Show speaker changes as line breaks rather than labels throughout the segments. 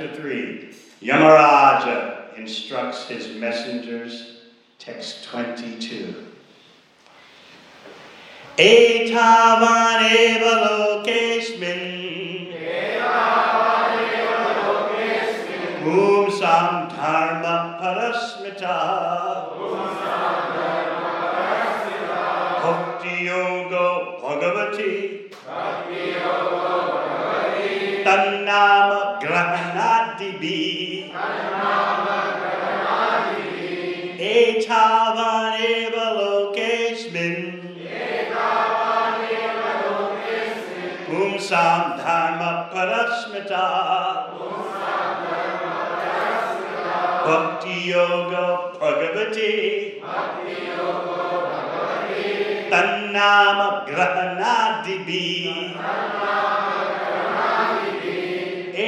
Chapter 3. Yamaraja instructs his messengers, text 22. Etavaneva lokesmin Pumsam dharma parasmita Tannama grahanadibi Etavaneva lokesmin Pumsam dharma parasmita Bhakti yoga bhagavati Tannama grahanadibi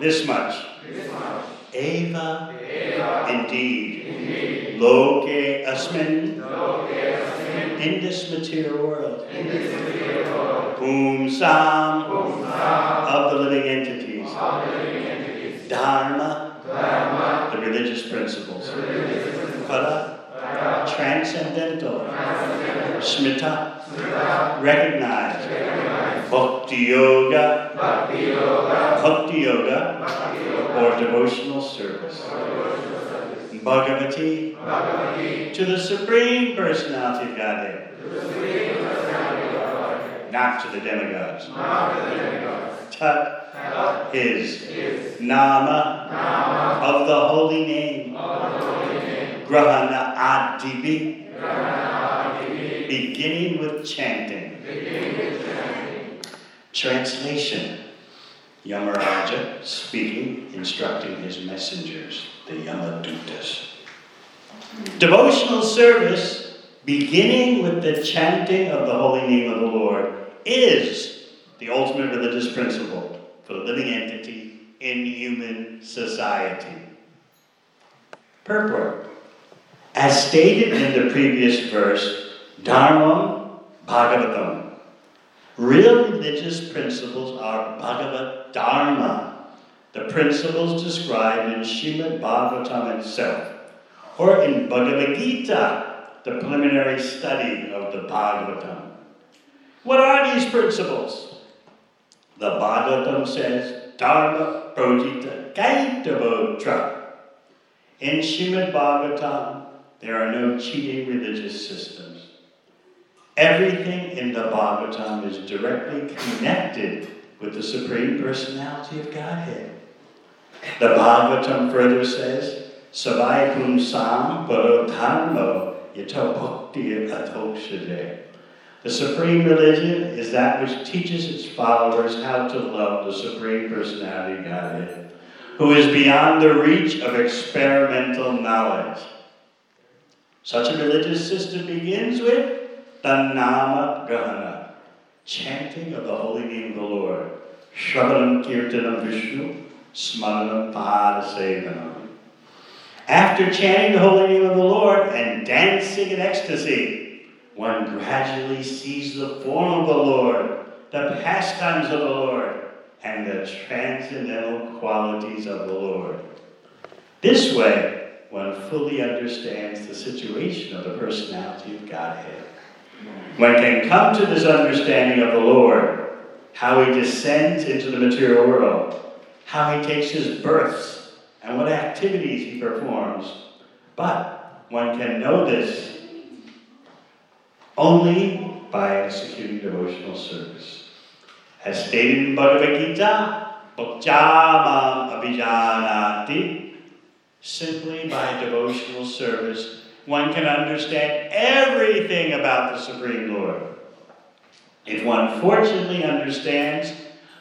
grahanadibi Etava This much. Eva. Indeed. Loke asmin. In this material world. Whom Sam of the living entities. Dharma. The religious principles. Para transcendental. Smita. Recognized Bhakti Yoga. Bhakti Yoga. Or devotional service. Bhagavati. To the Supreme Personality of Godhead. Not to the demigods Tat is Nama of the holy name. Grahana Adibi. Beginning with chanting Translation Yamaraja speaking, instructing his messengers, the Yamadutas. Devotional service, beginning with the chanting of the holy name of the Lord, is the ultimate religious principle for the living entity in human society. Purport. As stated in the previous verse, Dharma Bhagavatam. Real religious principles are Bhagavad Dharma, the principles described in Srimad Bhagavatam itself, or in Bhagavad Gita, the preliminary study of the Bhagavatam. What are these principles? The Bhagavatam says, Dharma Projita Kaitavotra. In Srimad Bhagavatam, there are no cheating religious systems. Everything in the Bhagavatam is directly connected with the Supreme Personality of Godhead. The Bhagavatam further says, Savai Pumsam Parodharmo Yato Bhakti Atoshade. The Supreme Religion is that which teaches its followers how to love the Supreme Personality of Godhead, who is beyond the reach of experimental knowledge. Such a religious system begins with the Nama Grahana, chanting of the holy name of the Lord, Shravanam Kirtanam Vishnu, Smaranam Padasevanam. After chanting the holy name of the Lord and dancing in ecstasy, one gradually sees the form of the Lord, the pastimes of the Lord, and the transcendental qualities of the Lord. This way, one fully understands the situation of the personality of Godhead. One can come to this understanding of the Lord, how he descends into the material world, how he takes his births, and what activities he performs. But one can know this only by executing devotional service. As stated in Bhagavad Gita, Bhaktyamam Abhijanati, simply by devotional service, one can understand everything about the Supreme Lord. If one fortunately understands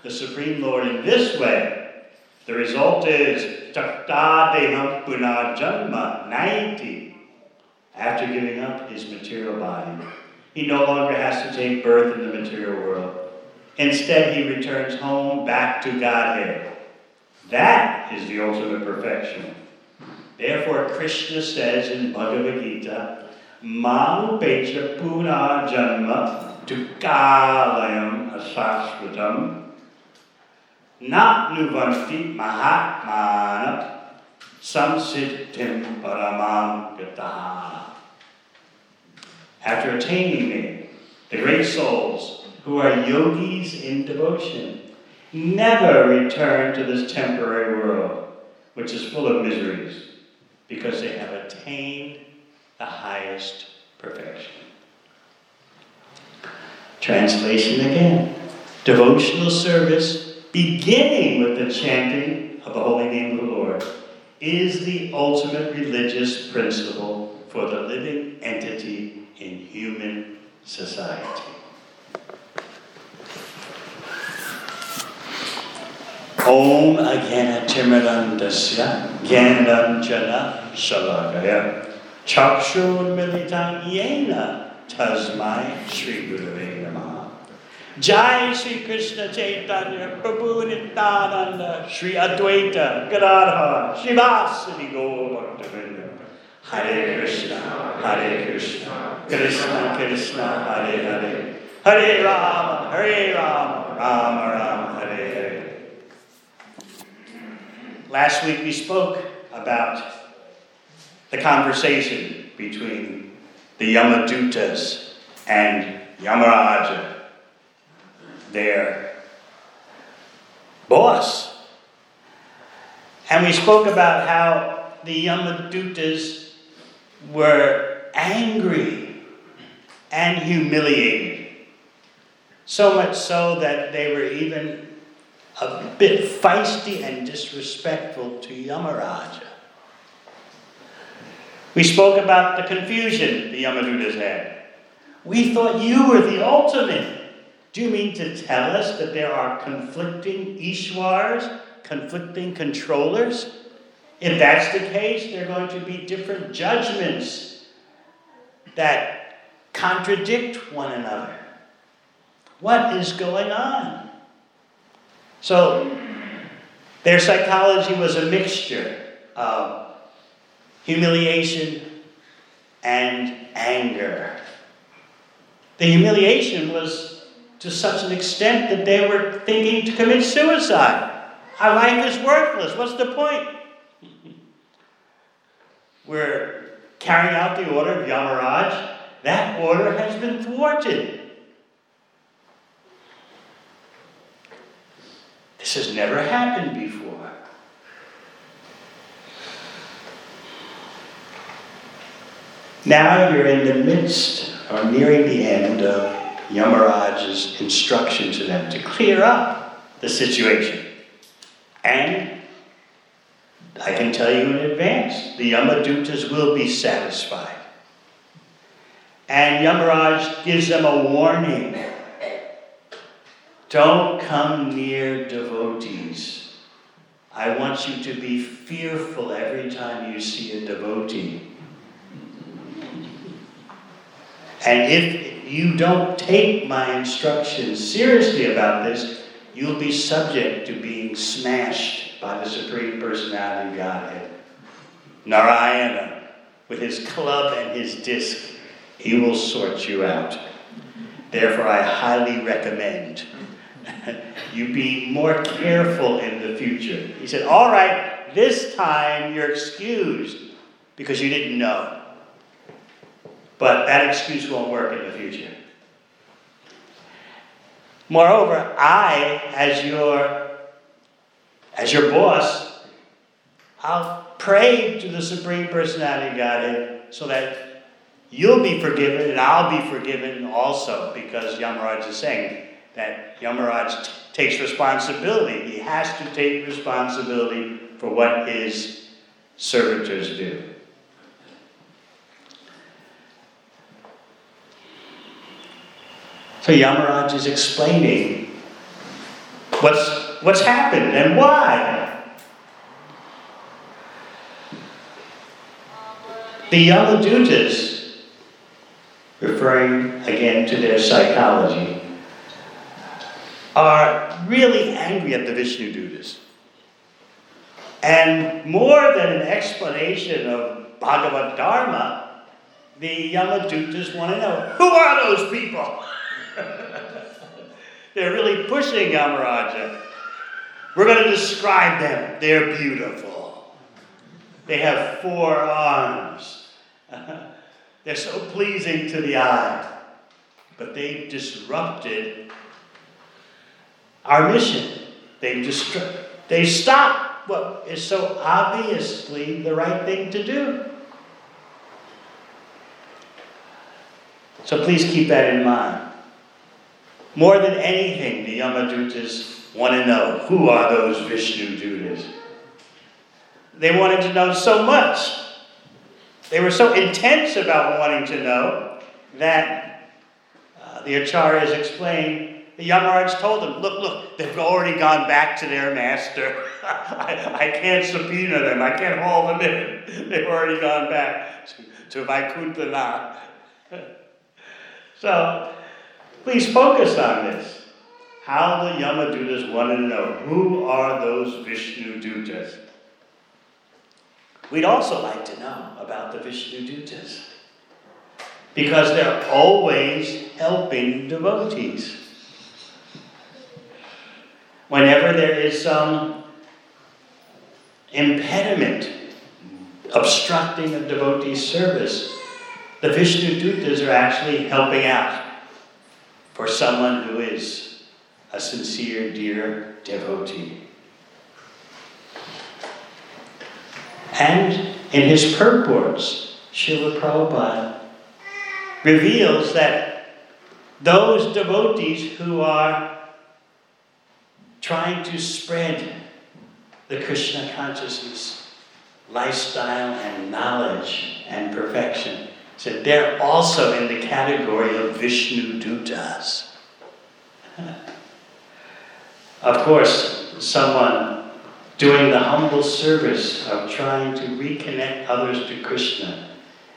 the Supreme Lord in this way, the result is Taktadeham Punarjanma, 90. After giving up his material body, he no longer has to take birth in the material world. Instead, he returns home back to Godhead. That is the ultimate perfection. Therefore, Krishna says in Bhagavad Gita, Manupecha Puna Janma Dukalayam Asasvatam Not Nuvanti Mahatmana Samsiddhim Paramam Gataha. After attaining me, the great souls who are yogis in devotion never return to this temporary world, which is full of miseries because they have attained the highest perfection. Translation again. Devotional service, beginning with the chanting of the holy name of the Lord, is the ultimate religious principle for the living entity in human society. Om Agana Timirandasya Gyananjana Shalakaya Chakshur Militan Yena Tasmai Sri Gurave Namaha. Jai Sri Krishna Chaitanya Prabhu Nityananda Sri Advaita Gadadhar Shivasati Gaur Hare Krishna Hare Krishna Krishna Krishna Hare Hare. Hare Rama Hare Rama Rama Rama Hare Hare Last week we spoke about the conversation between the Yamadutas and Yamaraja, their boss. And we spoke about how the Yamadutas were angry and humiliated. So much so that they were even a bit feisty and disrespectful to Yamaraja. We spoke about the confusion the Yamadutas had. We thought you were the ultimate. Do you mean to tell us that there are conflicting Ishwars, conflicting controllers? If that's the case, there are going to be different judgments that contradict one another. What is going on? So, their psychology was a mixture of humiliation and anger. The humiliation was to such an extent that they were thinking to commit suicide. Our life is worthless. What's the point? We're carrying out the order of Yamaraj. That order has been thwarted. This has never happened before. Now you're in the midst or nearing the end of Yamaraj's instruction to them to clear up the situation. And I can tell you in advance, the Yamadutas will be satisfied. And Yamaraj gives them a warning don't come near devotees. I want you to be fearful every time you see a devotee. And if you don't take my instructions seriously about this, you'll be subject to being smashed by the Supreme Personality of Godhead. Narayana, with his club and his disc, he will sort you out. Therefore, I highly recommend you be more careful in the future. He said, All right, this time you're excused. because you didn't know. But that excuse won't work in the future. Moreover, I, as your as your boss, I'll pray to the Supreme Personality of Godhead so that you'll be forgiven and I'll be forgiven also, because Yamaraj is saying that Yamaraj takes responsibility. He has to take responsibility for what his servitors do. So Yamaraj is explaining what's, what's happened and why. The Yamadutas, referring again to their psychology, are really angry at the Vishnu Dutas. And more than an explanation of Bhagavad Dharma, the Yamadutas want to know who are those people? They're really pushing Yamaraja. We're going to describe them. They're beautiful. They have four arms. They're so pleasing to the eye. But they've disrupted our mission. They've, distru- they've stopped what is so obviously the right thing to do. So please keep that in mind. More than anything, the Yamadutas want to know who are those Vishnu Dutas. They wanted to know so much. They were so intense about wanting to know that uh, the acharyas explained. The young Yamaraj told them, Look, look, they've already gone back to their master. I, I, can't subpoena them, I can't haul them in. They've already gone back to, to Vaikuntha so, Please focus on this. How the Yamadutas want to know who are those Vishnu Dutas. We'd also like to know about the Vishnu Dutas because they're always helping devotees. Whenever there is some impediment obstructing a devotee's service, the Vishnu Dutas are actually helping out for someone who is a sincere, dear devotee. And in his purports, Srila Prabhupada reveals that those devotees who are trying to spread the Krishna consciousness lifestyle and knowledge and perfection So they're also in the category of Vishnu Dutas. of course, someone doing the humble service of trying to reconnect others to Krishna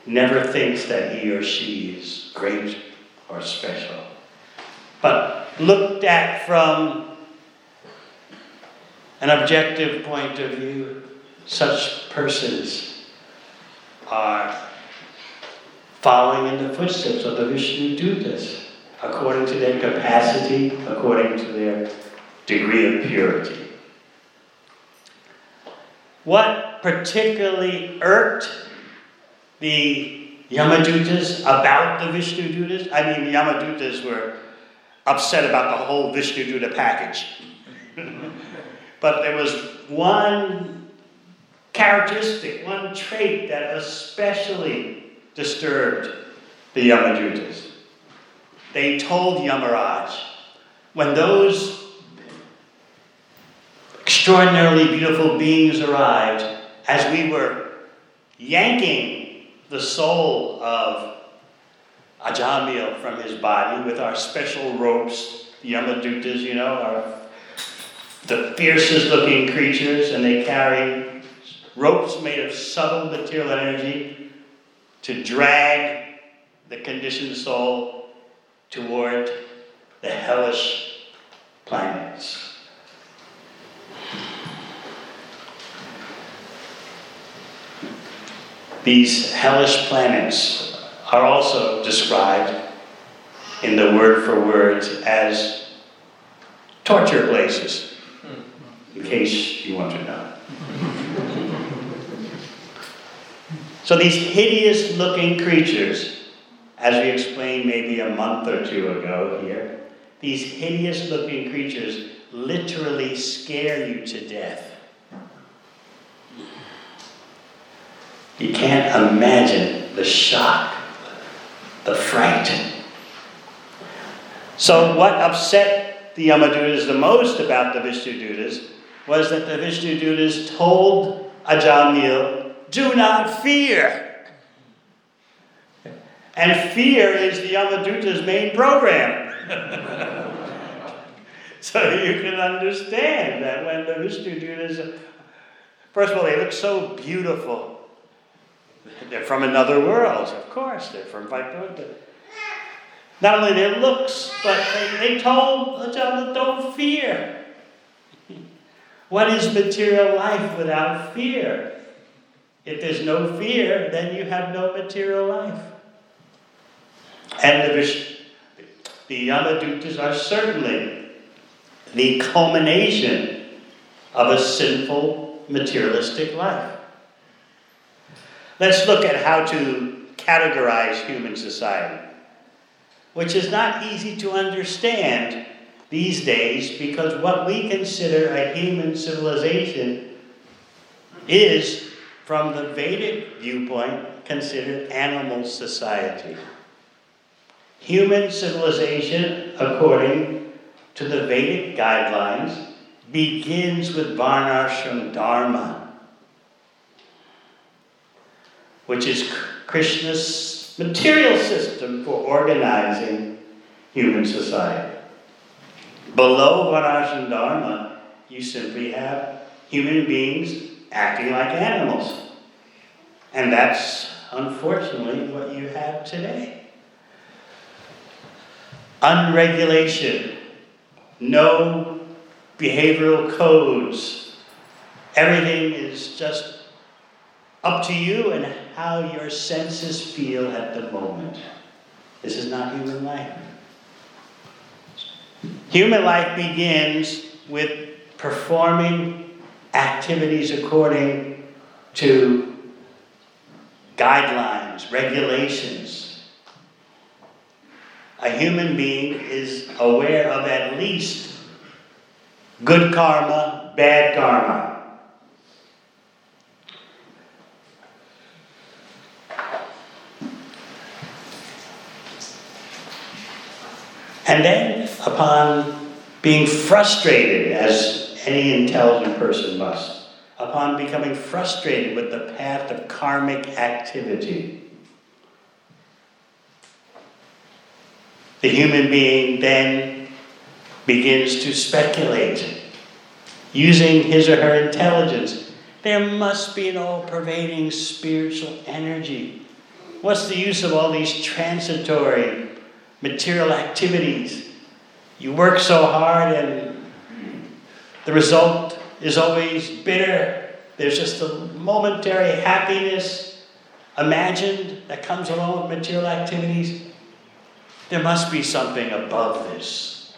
never thinks that he or she is great or special. But looked at from an objective point of view, such persons are following in the footsteps of the Vishnu Dutas, according to their capacity, according to their degree of purity. What particularly irked the Yamadutas about the Vishnu Dutas? I mean, the Yamadutas were upset about the whole Vishnu Duta package. but there was one characteristic, one trait that especially disturbed the Yamadutas. They told Yamaraj, when those extraordinarily beautiful beings arrived, as we were yanking the soul of Ajamil from his body with our special ropes, Yamadutas, you know, are the fiercest looking creatures, and they carry ropes made of subtle material energy to drag the conditioned soul toward the hellish planets. These hellish planets are also described in the word for words as torture places, in case you want to know. So these hideous looking creatures, as we explained maybe a month or two ago here, these hideous looking creatures literally scare you to death. You can't imagine the shock, the fright. So, what upset the Yamadutas the most about the Vishnu was that the Vishnu Dutas told Ajamil, do not fear. And fear is the Yamaduta's main program. so you can understand that when the Vishnu Dutas, first of all, they look so beautiful. They're from another world, of course. They're from Vaikuntha. Not only their looks, but they, they told Ajamil, don't fear. What is material life without fear? If there's no fear, then you have no material life. And the, the Yamadutas are certainly the culmination of a sinful materialistic life. Let's look at how to categorize human society, which is not easy to understand these days because what we consider a human civilization is, from the Vedic viewpoint, considered animal society. Human civilization, according to the Vedic guidelines, begins with Varnashram Dharma, which is Krishna's material system for organizing human society. Below Varnashram Dharma, you simply have human beings acting like animals. And that's unfortunately what you have today. Unregulation, no behavioral codes. Everything is just up to you and how your senses feel at the moment. This is not human life. Human life begins with performing activities according to guidelines, regulations. A human being is aware of at least good karma, bad karma. And then, upon being frustrated, as any intelligent person must, upon becoming frustrated with the path of karmic activity, the human being then begins to speculate using his or her intelligence. There must be an all pervading spiritual energy. What's the use of all these transitory material activities. You work so hard, and the result is always bitter. There's just a momentary happiness imagined that comes along with material activities. There must be something above this.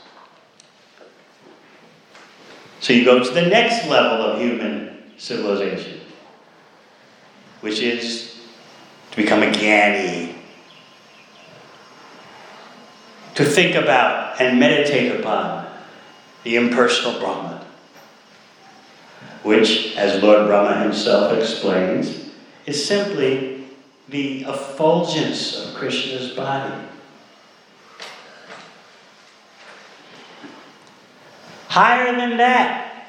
So you go to the next level of human civilization, which is to become a Gyani, to think about and meditate upon the impersonal Brahman, which, as Lord Brahma himself explains, is simply the effulgence of Krishna's body. Higher than that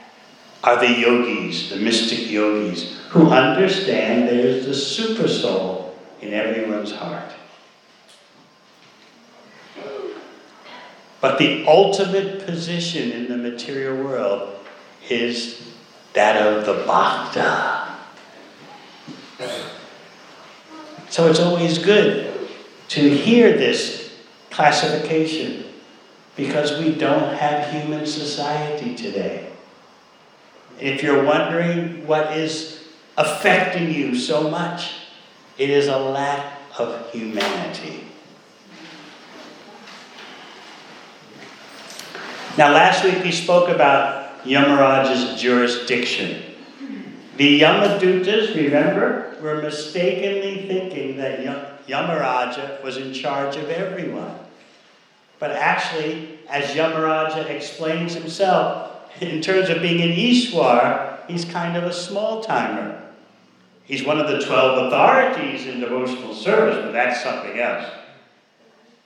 are the yogis, the mystic yogis, who understand there's the super soul in everyone's heart. But the ultimate position in the material world is that of the bhakta. So it's always good to hear this classification because we don't have human society today. If you're wondering what is affecting you so much, it is a lack of humanity. Now, last week we spoke about Yamaraj's jurisdiction. The Yamadutas, remember, were mistakenly thinking that Yamaraja was in charge of everyone. But actually, as Yamaraja explains himself, in terms of being an Iswar, he's kind of a small timer. He's one of the 12 authorities in devotional service, but that's something else.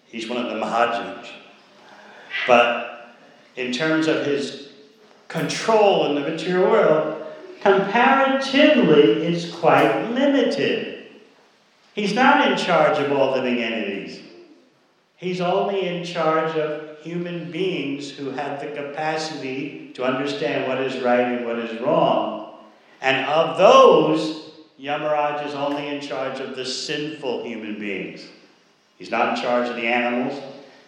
He's one of the Mahajans. But in terms of his control in the material world, comparatively is quite limited. He's not in charge of all living entities. He's only in charge of human beings who have the capacity to understand what is right and what is wrong. And of those, Yamaraj is only in charge of the sinful human beings. He's not in charge of the animals.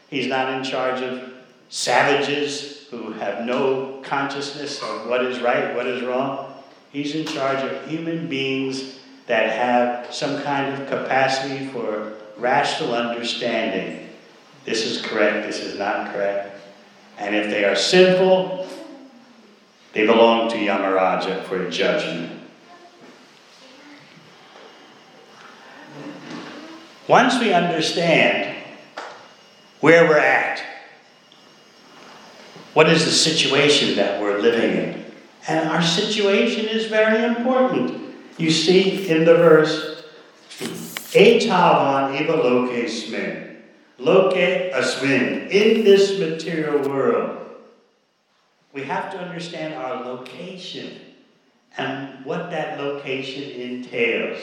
He's not in charge of savages who have no consciousness of what is right, what is wrong. He's in charge of human beings that have some kind of capacity for rational understanding. This is correct, this is not correct. And if they are sinful, they belong to Yamaraja for judgment. Once we understand where we're at, what is the situation that we're living in? And our situation is very important. You see in the verse, Etavan eva loke smin. Loke asmin. In this material world, we have to understand our location and what that location entails.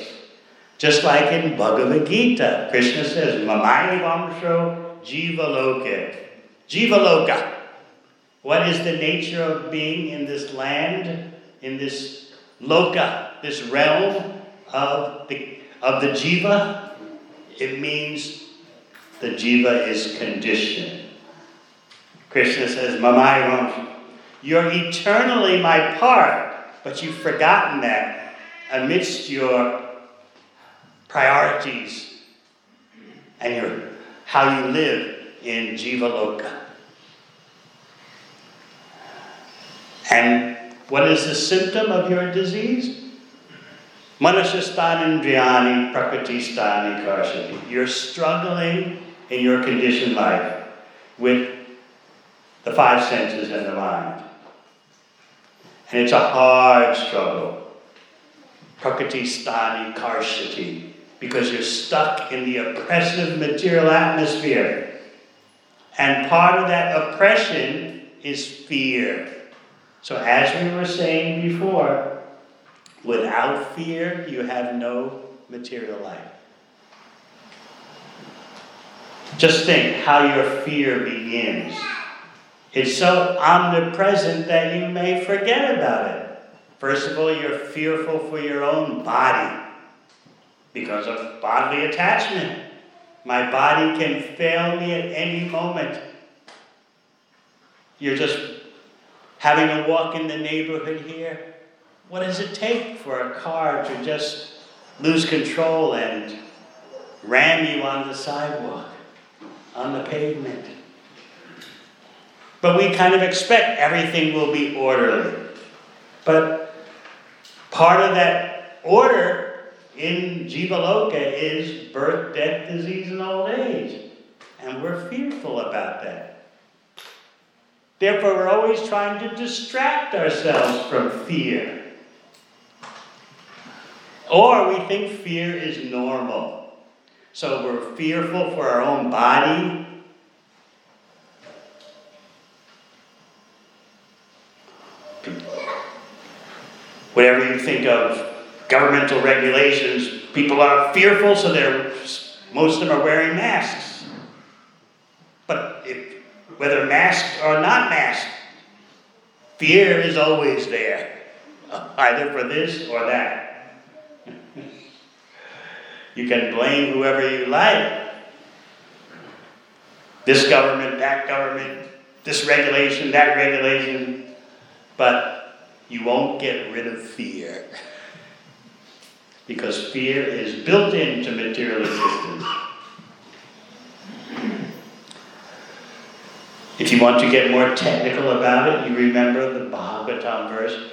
Just like in Bhagavad Gita, Krishna says, Mamai Vamsho Jiva Loke. Jiva Loka. What is the nature of being in this land, in this loka, this realm of the, of the jiva? It means the jiva is conditioned. Krishna says, Mamai You're eternally my part, but you've forgotten that amidst your priorities and your how you live in Jiva Loka. And what is the symptom of your disease? Manashastanindriyani prakritistani karshati. You're struggling in your conditioned life with the five senses and the mind. And it's a hard struggle. Prakritistani karshati. Because you're stuck in the oppressive material atmosphere. And part of that oppression is fear. So, as we were saying before, without fear, you have no material life. Just think how your fear begins. It's so omnipresent that you may forget about it. First of all, you're fearful for your own body because of bodily attachment. My body can fail me at any moment. You're just having a walk in the neighborhood here. What does it take for a car to just lose control and ram you on the sidewalk, on the pavement? But we kind of expect everything will be orderly. But part of that order in Jivaloka is birth, death, disease, and old age. And we're fearful about that. Therefore, we're always trying to distract ourselves from fear. Or we think fear is normal. So we're fearful for our own body. Whatever you think of governmental regulations, people are fearful, so they're, most of them are wearing masks. But if whether masked or not masked. Fear is always there, either for this or that. you can blame whoever you like. This government, that government, this regulation, that regulation, but you won't get rid of fear. because fear is built into material existence. If you want to get more technical about it, you remember the Bhagavatam verse.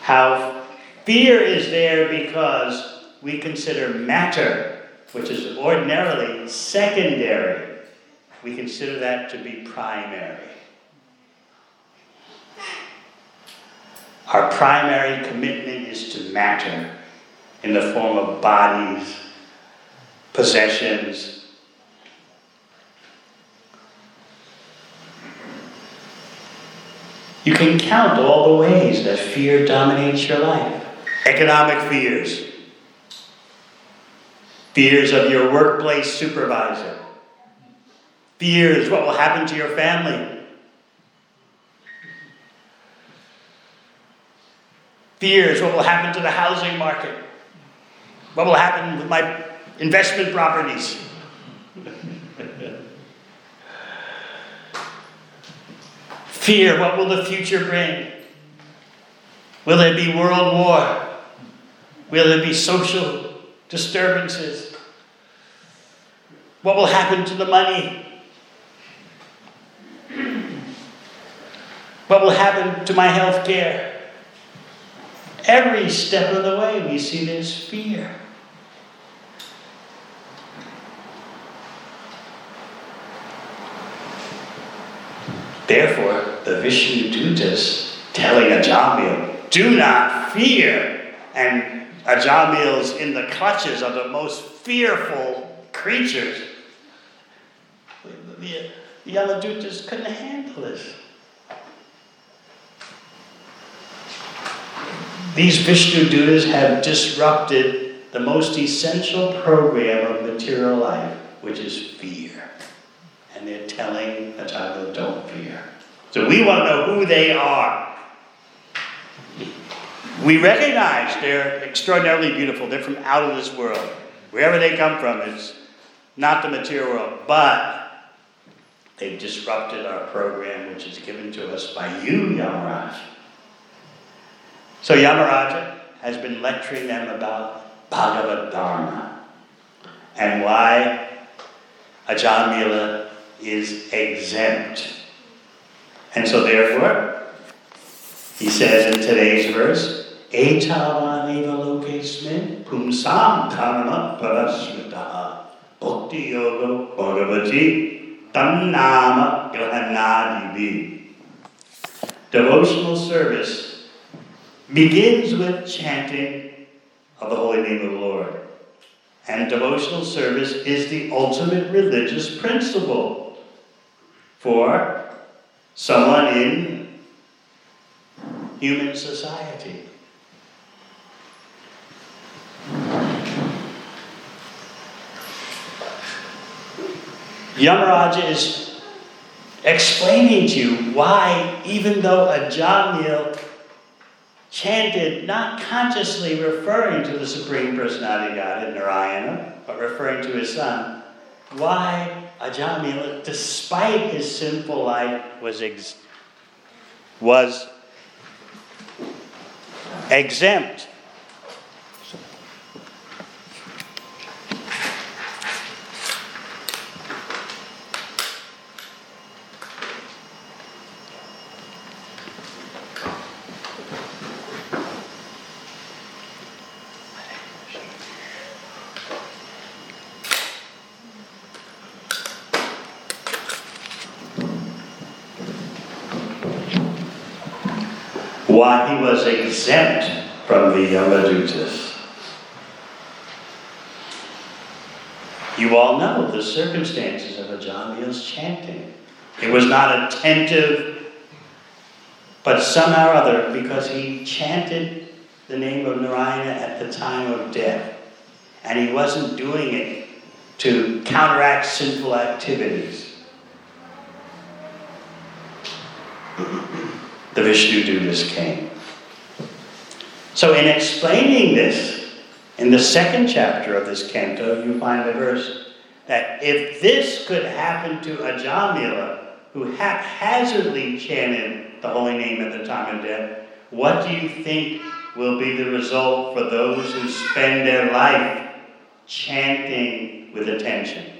How Fear is there because we consider matter, which is ordinarily secondary, we consider that to be primary. Our primary commitment is to matter in the form of bodies, possessions. You can count all the ways that fear dominates your life. Economic fears, fears of your workplace supervisor, fears what will happen to your family, fears what will happen to the housing market, what will happen with my investment properties. Fear, what will the future bring? Will there be world war? Will there be social disturbances? What will happen to the money? What will happen to my health care? Every step of the way, we see there's fear. Therefore, the Vishnu Dutas telling Ajamil, do not fear. And Ajamil's in the clutches of the most fearful creatures. The, the Yamadutas couldn't handle this. These Vishnu Dutas have disrupted the most essential program of material life, which is fear. And they're telling Ajahn, don't fear. So we want to know who they are. We recognize they're extraordinarily beautiful. They're from out of this world. Wherever they come from is not the material world, but they've disrupted our program, which is given to us by you, Yamaraj. So Yamaraja has been lecturing them about Bhagavad Dharma and why Ajamila is exempt. And so therefore, he says in today's verse, pumsam bhakti yoga bhagavati tannama grahanadivi. Devotional service begins with chanting of the holy name of the Lord. And devotional service is the ultimate religious principle for someone in human society. Yamaraja is explaining to you why, even though a Jamil chanted not consciously referring to the Supreme Personality of Godhead, Narayana, but referring to his son, why Ajamila, despite his sinful life, was, ex- was exempt why he was exempt from the Yamadutas. You all know the circumstances of Ajamil's chanting. It was not attentive, but somehow or other, because he chanted the name of Narayana at the time of death, and he wasn't doing it to counteract sinful activities. the Vishnu Dutas came. So, in explaining this, in the second chapter of this canto, you find a verse that if this could happen to Ajamila, who haphazardly chanted the holy name at the time of death, what do you think will be the result for those who spend their life chanting with attention?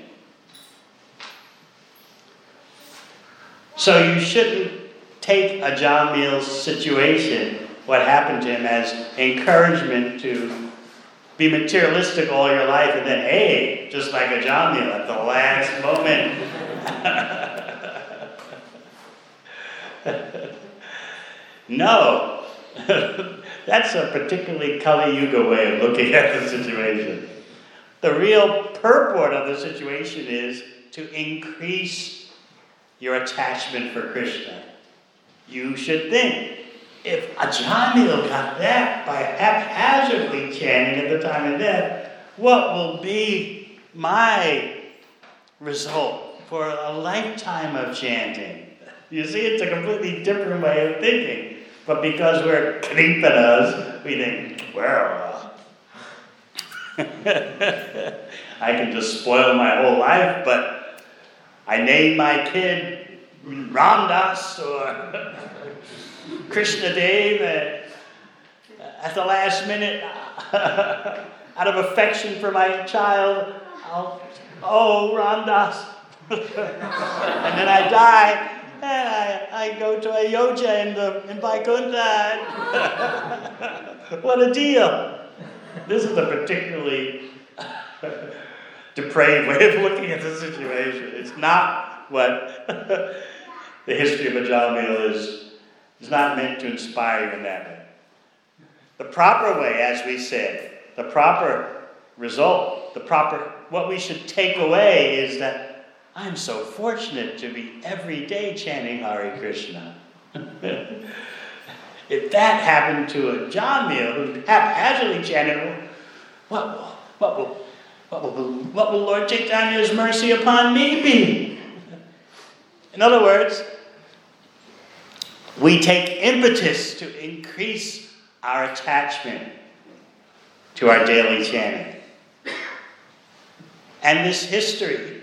So you shouldn't take Ajamil's situation what happened to him as encouragement to be materialistic all your life and then, hey, just like Ajamil at the last moment. no. That's a particularly Kali Yuga way of looking at the situation. The real purport of the situation is to increase your attachment for Krishna. You should think if Ajamil got that by haphazardly chanting at the time of death, what will be my result for a lifetime of chanting? You see, it's a completely different way of thinking. But because we're us, we think, well, uh, I can just spoil my whole life, but I name my kid Ramdas or Krishna Dev at the last minute, out of affection for my child, I'll, oh, Ramdas. and then I die, and I, I go to Ayodhya in, the, in Vaikuntha. what a deal. This is a particularly depraved way of looking at the situation. It's not what the history of Ajamil is is not meant to inspire you in that way. The proper way, as we said, the proper result, the proper, what we should take away is that I'm so fortunate to be every day chanting Hare Krishna. if that happened to Ajamil who haphazardly chanted, what will, what will, what will, what will Lord Chaitanya's mercy upon me be? In other words, we take impetus to increase our attachment to our daily chanting. And this history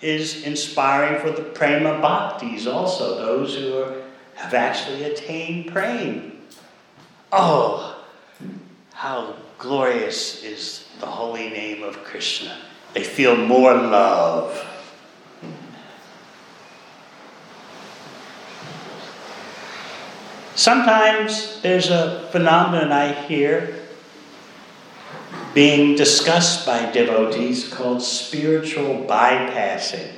is inspiring for the prema bhaktis also, those who are, have actually attained prema. Oh, how glorious is the holy name of Krishna. They feel more love Sometimes there's a phenomenon I hear being discussed by devotees called spiritual bypassing.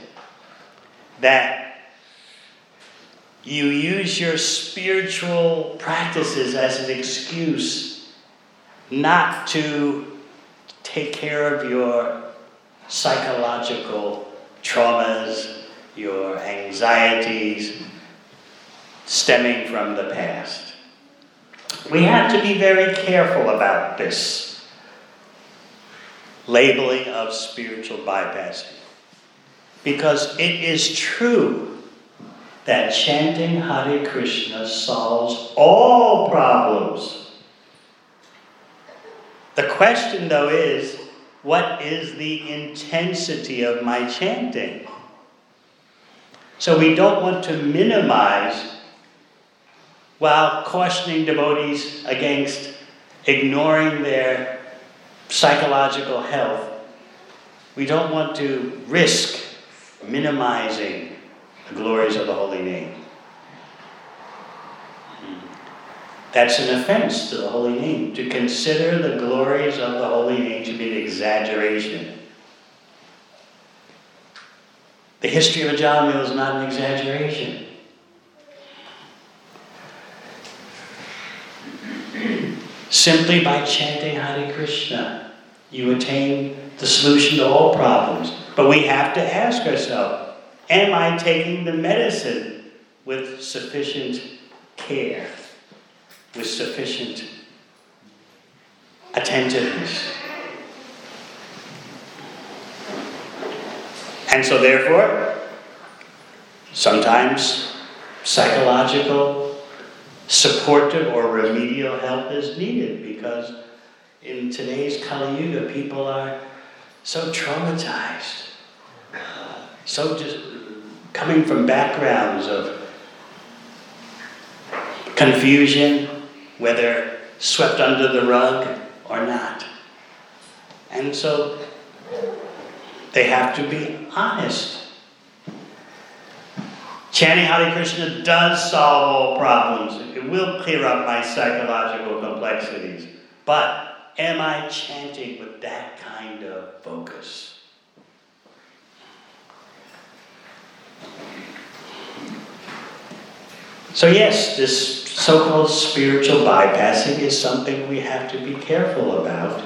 That you use your spiritual practices as an excuse not to take care of your psychological traumas, your anxieties, stemming from the past. We have to be very careful about this labeling of spiritual bypassing. Because it is true that chanting Hare Krishna solves all problems. The question, though, is what is the intensity of my chanting? So we don't want to minimize while cautioning devotees against ignoring their psychological health. We don't want to risk minimizing the glories of the holy name. That's an offense to the holy name. To consider the glories of the holy name to be an exaggeration. The history of Ajamil is not an exaggeration. Simply by chanting Hare Krishna, you attain the solution to all problems. But we have to ask ourselves Am I taking the medicine with sufficient care, with sufficient attentiveness? And so, therefore, sometimes psychological supportive or remedial help is needed because in today's Kali Yuga, people are so traumatized, so just coming from backgrounds of confusion, whether swept under the rug or not. And so they have to be honest Chanting Hare Krishna does solve all problems. It will clear up my psychological complexities. But am I chanting with that kind of focus? So, yes, this so called spiritual bypassing is something we have to be careful about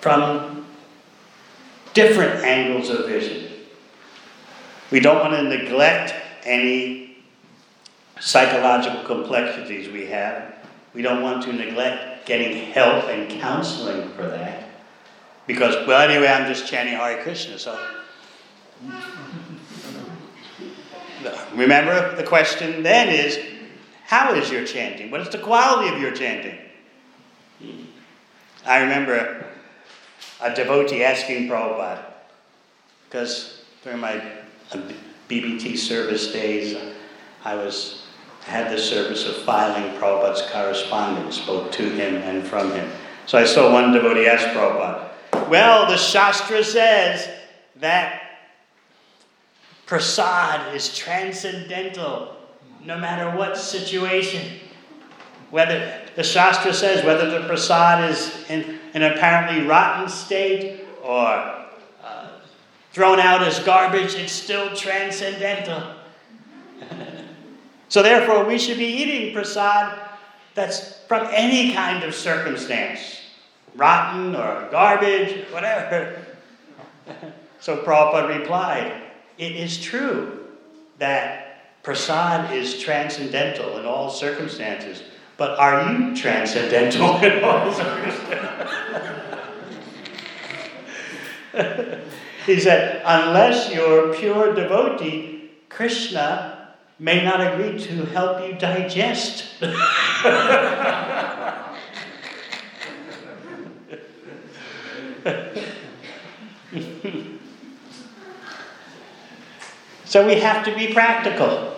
from different angles of vision. We don't want to neglect any psychological complexities we have. We don't want to neglect getting help and counseling for that. Because, well, anyway, I'm just chanting Hare Krishna, so. Remember, the question then is how is your chanting? What is the quality of your chanting? I remember a devotee asking Prabhupada, because during my BBT service days, I was had the service of filing Prabhupada's correspondence, both to him and from him. So I saw one devotee ask Prabhupada, Well, the Shastra says that prasad is transcendental no matter what situation. Whether the Shastra says whether the prasad is in an apparently rotten state or uh, thrown out as garbage, it's still transcendental. so, therefore, we should be eating prasad that's from any kind of circumstance rotten or garbage, whatever. so, Prabhupada replied, It is true that Prasad is transcendental in all circumstances, but are you transcendental in all circumstances? he said, unless you're pure devotee, Krishna may not agree to help you digest. so we have to be practical.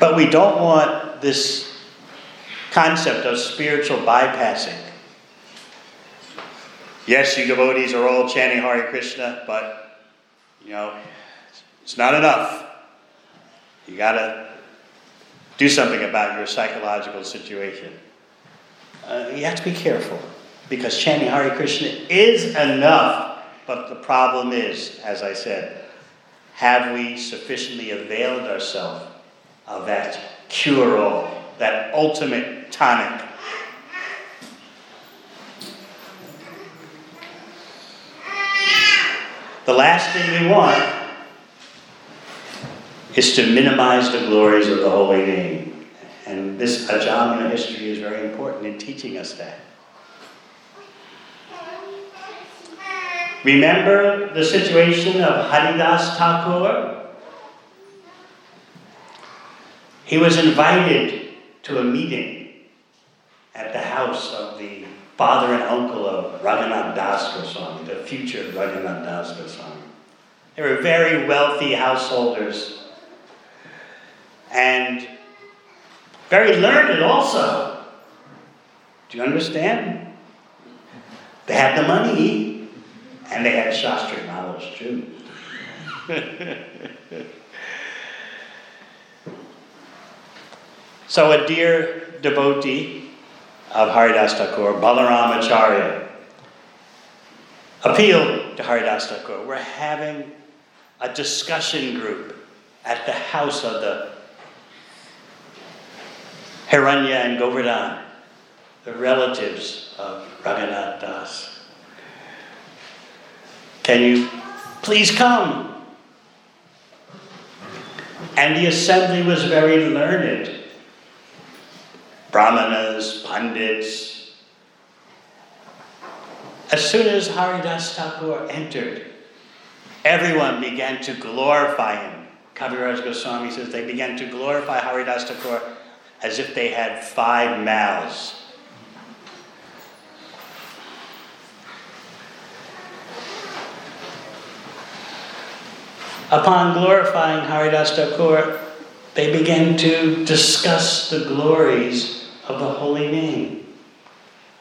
But we don't want this concept of spiritual bypassing. Yes, you devotees are all chanting Hare Krishna, but you know, it's not enough. You got to do something about your psychological situation. Uh, you have to be careful because chanting Hare Krishna is enough, but the problem is, as I said, have we sufficiently availed ourselves of that cure all, that ultimate tonic. The last thing we want is to minimize the glories of the holy name. And this Ajamana history is very important in teaching us that. Remember the situation of Haridas Thakur He was invited to a meeting at the house of the father and uncle of Raghunath Das Goswami, the future Raghunath Das Goswami. They were very wealthy householders and very learned also. Do you understand? They had the money and they had Shastra knowledge too. So, a dear devotee of Haridas Thakur, Balaram Acharya, appealed to Haridas Thakur. We're having a discussion group at the house of the Hiranya and Govardhan, the relatives of Raghunath Das. Can you please come? And the assembly was very learned brahmanas, pandits. As soon as Haridas Thakur entered, everyone began to glorify him. Kaviraj Goswami says they began to glorify Haridas Thakur as if they had five mouths. Upon glorifying Haridas Thakur, they began to discuss the glories of the holy name.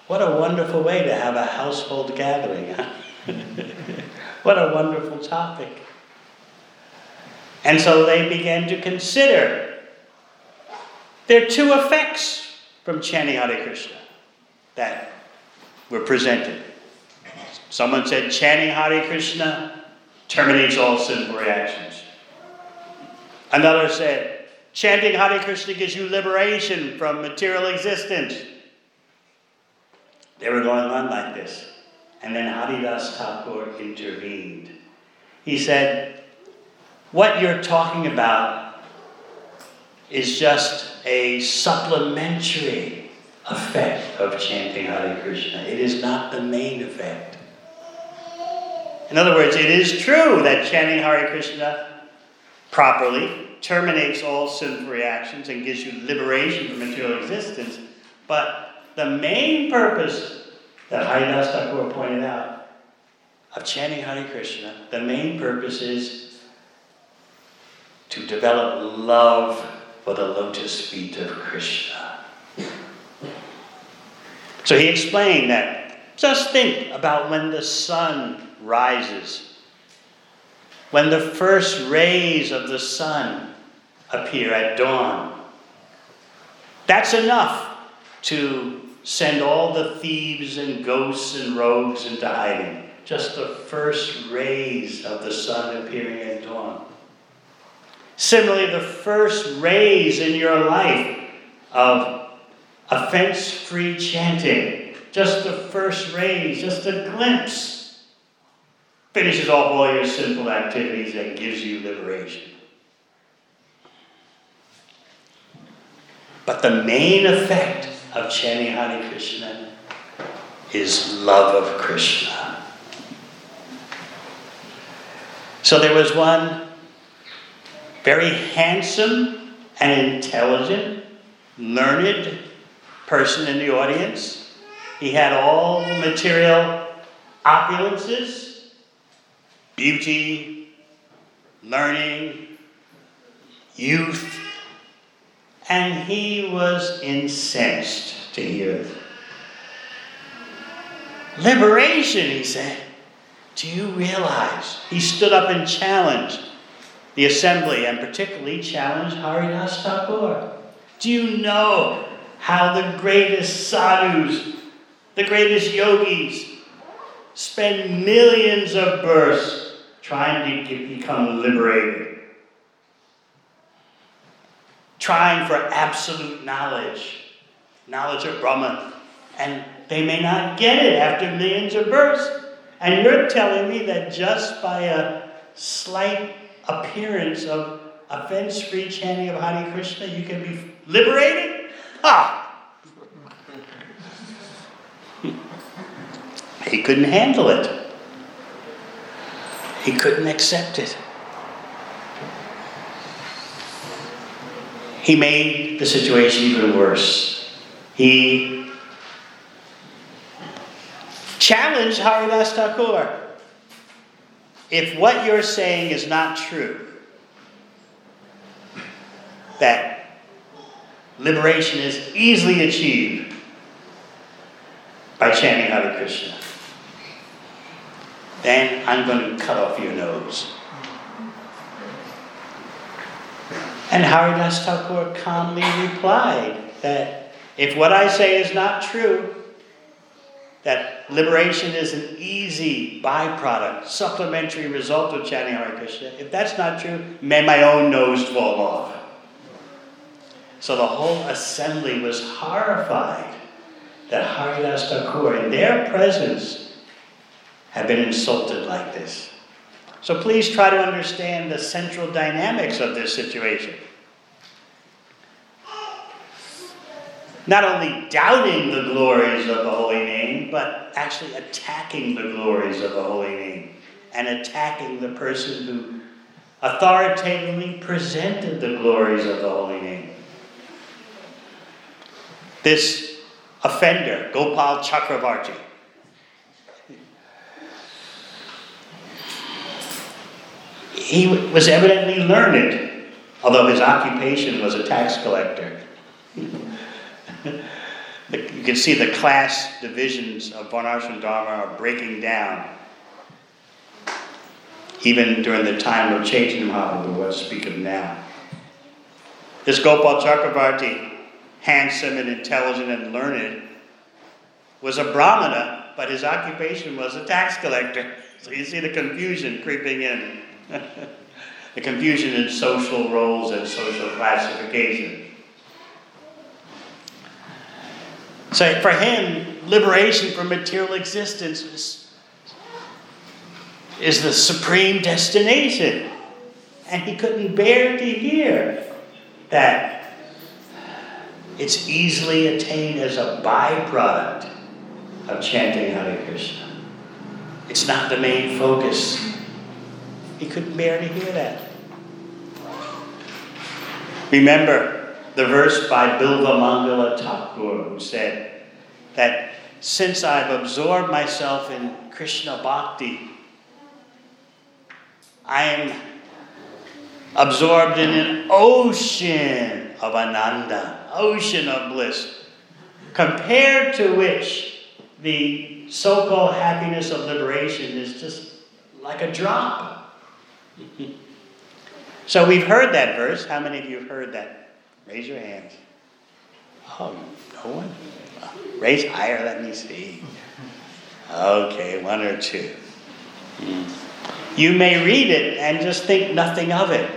What a wonderful way to have a household gathering. Huh? what a wonderful topic. And so they began to consider there are two effects from chanting Hare Krishna that were presented. Someone said chanting Hare Krishna terminates all sinful reactions. Another said chanting Hare Krishna gives you liberation from material existence. They were going on like this. And then Haridas Thakur intervened. He said, What you're talking about is just a supplementary effect of chanting Hare Krishna. It is not the main effect. In other words, it is true that chanting Hare Krishna properly terminates all sinful reactions and gives you liberation from material existence, but the main purpose that Haridas Thakur pointed out of chanting Hare Krishna, the main purpose is to develop love for the lotus feet of Krishna. So he explained that. Just think about when the sun rises, when the first rays of the sun appear at dawn. That's enough to send all the thieves and ghosts and rogues into hiding. Just the first rays of the sun appearing at dawn. Similarly, the first rays in your life of offense free chanting, just the first rays, just a glimpse, finishes off all your sinful activities and gives you liberation. But the main effect of chanting Hare Krishna is love of Krishna. So there was one very handsome and intelligent, learned person in the audience. He had all material opulences, beauty, learning, youth, and he was incensed to hear it. Liberation, he said. Do you realize? He stood up and challenged the assembly and particularly challenged Haridas Thakur. Do you know how the greatest sadhus, the greatest yogis, spend millions of births trying to become liberated? Trying for absolute knowledge, knowledge of Brahman. And they may not get it after millions of births. And you're telling me that just by a slight appearance of offense free chanting of Hare Krishna, you can be liberated? Ha! he couldn't handle it, he couldn't accept it. He made the situation even worse. He challenged Haridas Thakur. If what you're saying is not true, that liberation is easily achieved by chanting Hare Krishna, then I'm going to cut off your nose. And Haridas Thakur calmly replied that if what I say is not true, that liberation is an easy byproduct, supplementary result of chanting Hare Krishna. If that's not true, may my own nose fall off. So the whole assembly was horrified that Haridas Thakur, in their presence, had been insulted like this. So please try to understand the central dynamics of this situation. Not only doubting the glories of the holy name, but actually attacking the glories of the holy name and attacking the person who authoritatively presented the glories of the holy name. This offender, Gopal Chakravarti, he was evidently learned, although his occupation was a tax collector. you can see the class divisions of Varnashram Dharma are breaking down. even during the time of Chaitanya Mahaprabhu, what speak of now. This Gopal Chakravarti, handsome and intelligent and learned, was a Brahmana, but his occupation was a tax collector. So you see the confusion creeping in. the confusion in social roles and social classification. So for him, liberation from material existence is, is the supreme destination. And he couldn't bear to hear that it's easily attained as a byproduct of chanting Hare Krishna. It's not the main focus. He couldn't bear to hear that. Remember the verse by Bilva Mangala Thakur who said that since I've absorbed myself in Krishna Bhakti, I am absorbed in an ocean of ananda, ocean of bliss, compared to which the so called happiness of liberation is just like a drop. So we've heard that verse. How many of you have heard that? Raise your hands. Oh, no one? Raise higher, let me see. Okay, one or two. You may read it and just think nothing of it.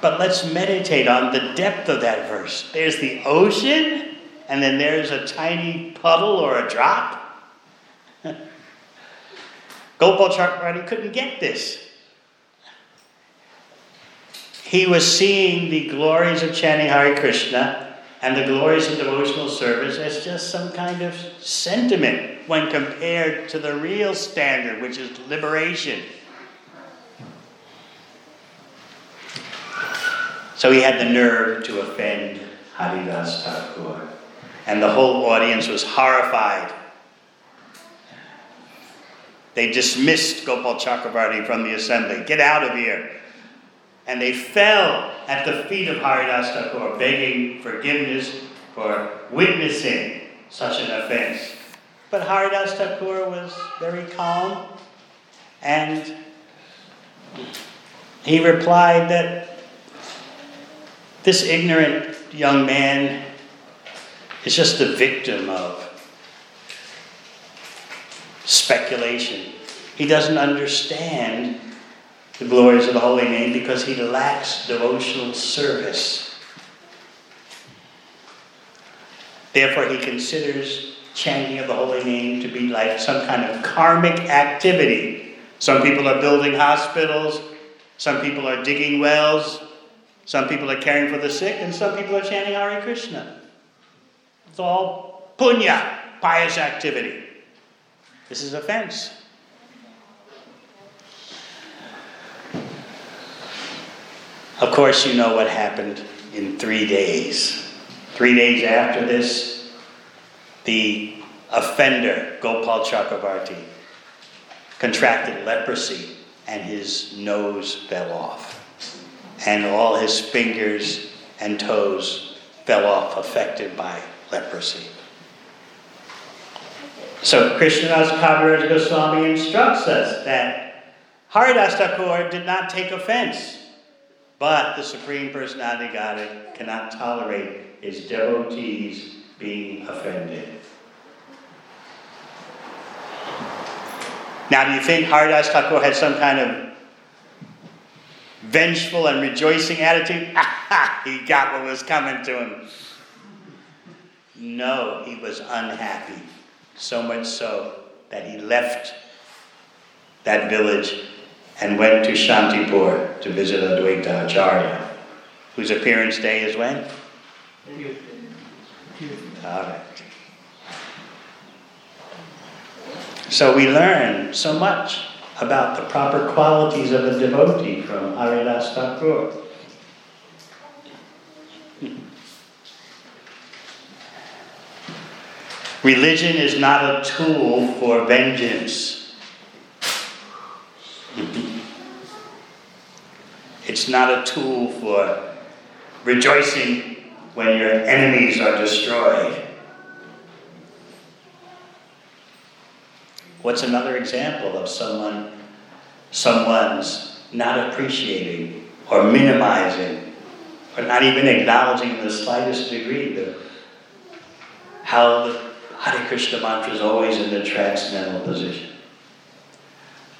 But let's meditate on the depth of that verse. There's the ocean, and then there's a tiny puddle or a drop. Gopal Chakravarti couldn't get this. He was seeing the glories of chanting Hare Krishna and the glories of devotional service as just some kind of sentiment when compared to the real standard, which is liberation. So he had the nerve to offend Haridas Thakur. And the whole audience was horrified. They dismissed Gopal Chakravarti from the assembly. Get out of here. And they fell at the feet of Haridas Thakur, begging forgiveness for witnessing such an offense. But Haridas Thakur was very calm and he replied that this ignorant young man is just the victim of speculation. He doesn't understand the glories of the holy name because he lacks devotional service. Therefore, he considers chanting of the holy name to be like some kind of karmic activity. Some people are building hospitals, some people are digging wells, some people are caring for the sick, and some people are chanting Hare Krishna. It's all punya, pious activity. This is offense. Of course, you know what happened in three days. Three days after this, the offender, Gopal Chakravarti, contracted leprosy and his nose fell off. And all his fingers and toes fell off, affected by leprosy. So Krishnadas Kaviraj Goswami instructs us that Haridas Thakur did not take offense but the Supreme Personality Godhead cannot tolerate his devotees being offended. Now, do you think Haridas Thakur had some kind of vengeful and rejoicing attitude? he got what was coming to him. No, he was unhappy. So much so that he left that village and went to Shantipur to visit Advaita Acharya, whose appearance day is when? All right. So we learn so much about the proper qualities of a devotee from Haridas Thakur. Religion is not a tool for vengeance. It's not a tool for rejoicing when your enemies are destroyed. What's another example of someone someone's not appreciating or minimizing or not even acknowledging in the slightest degree the, how the Hare Krishna mantra is always in the transcendental position.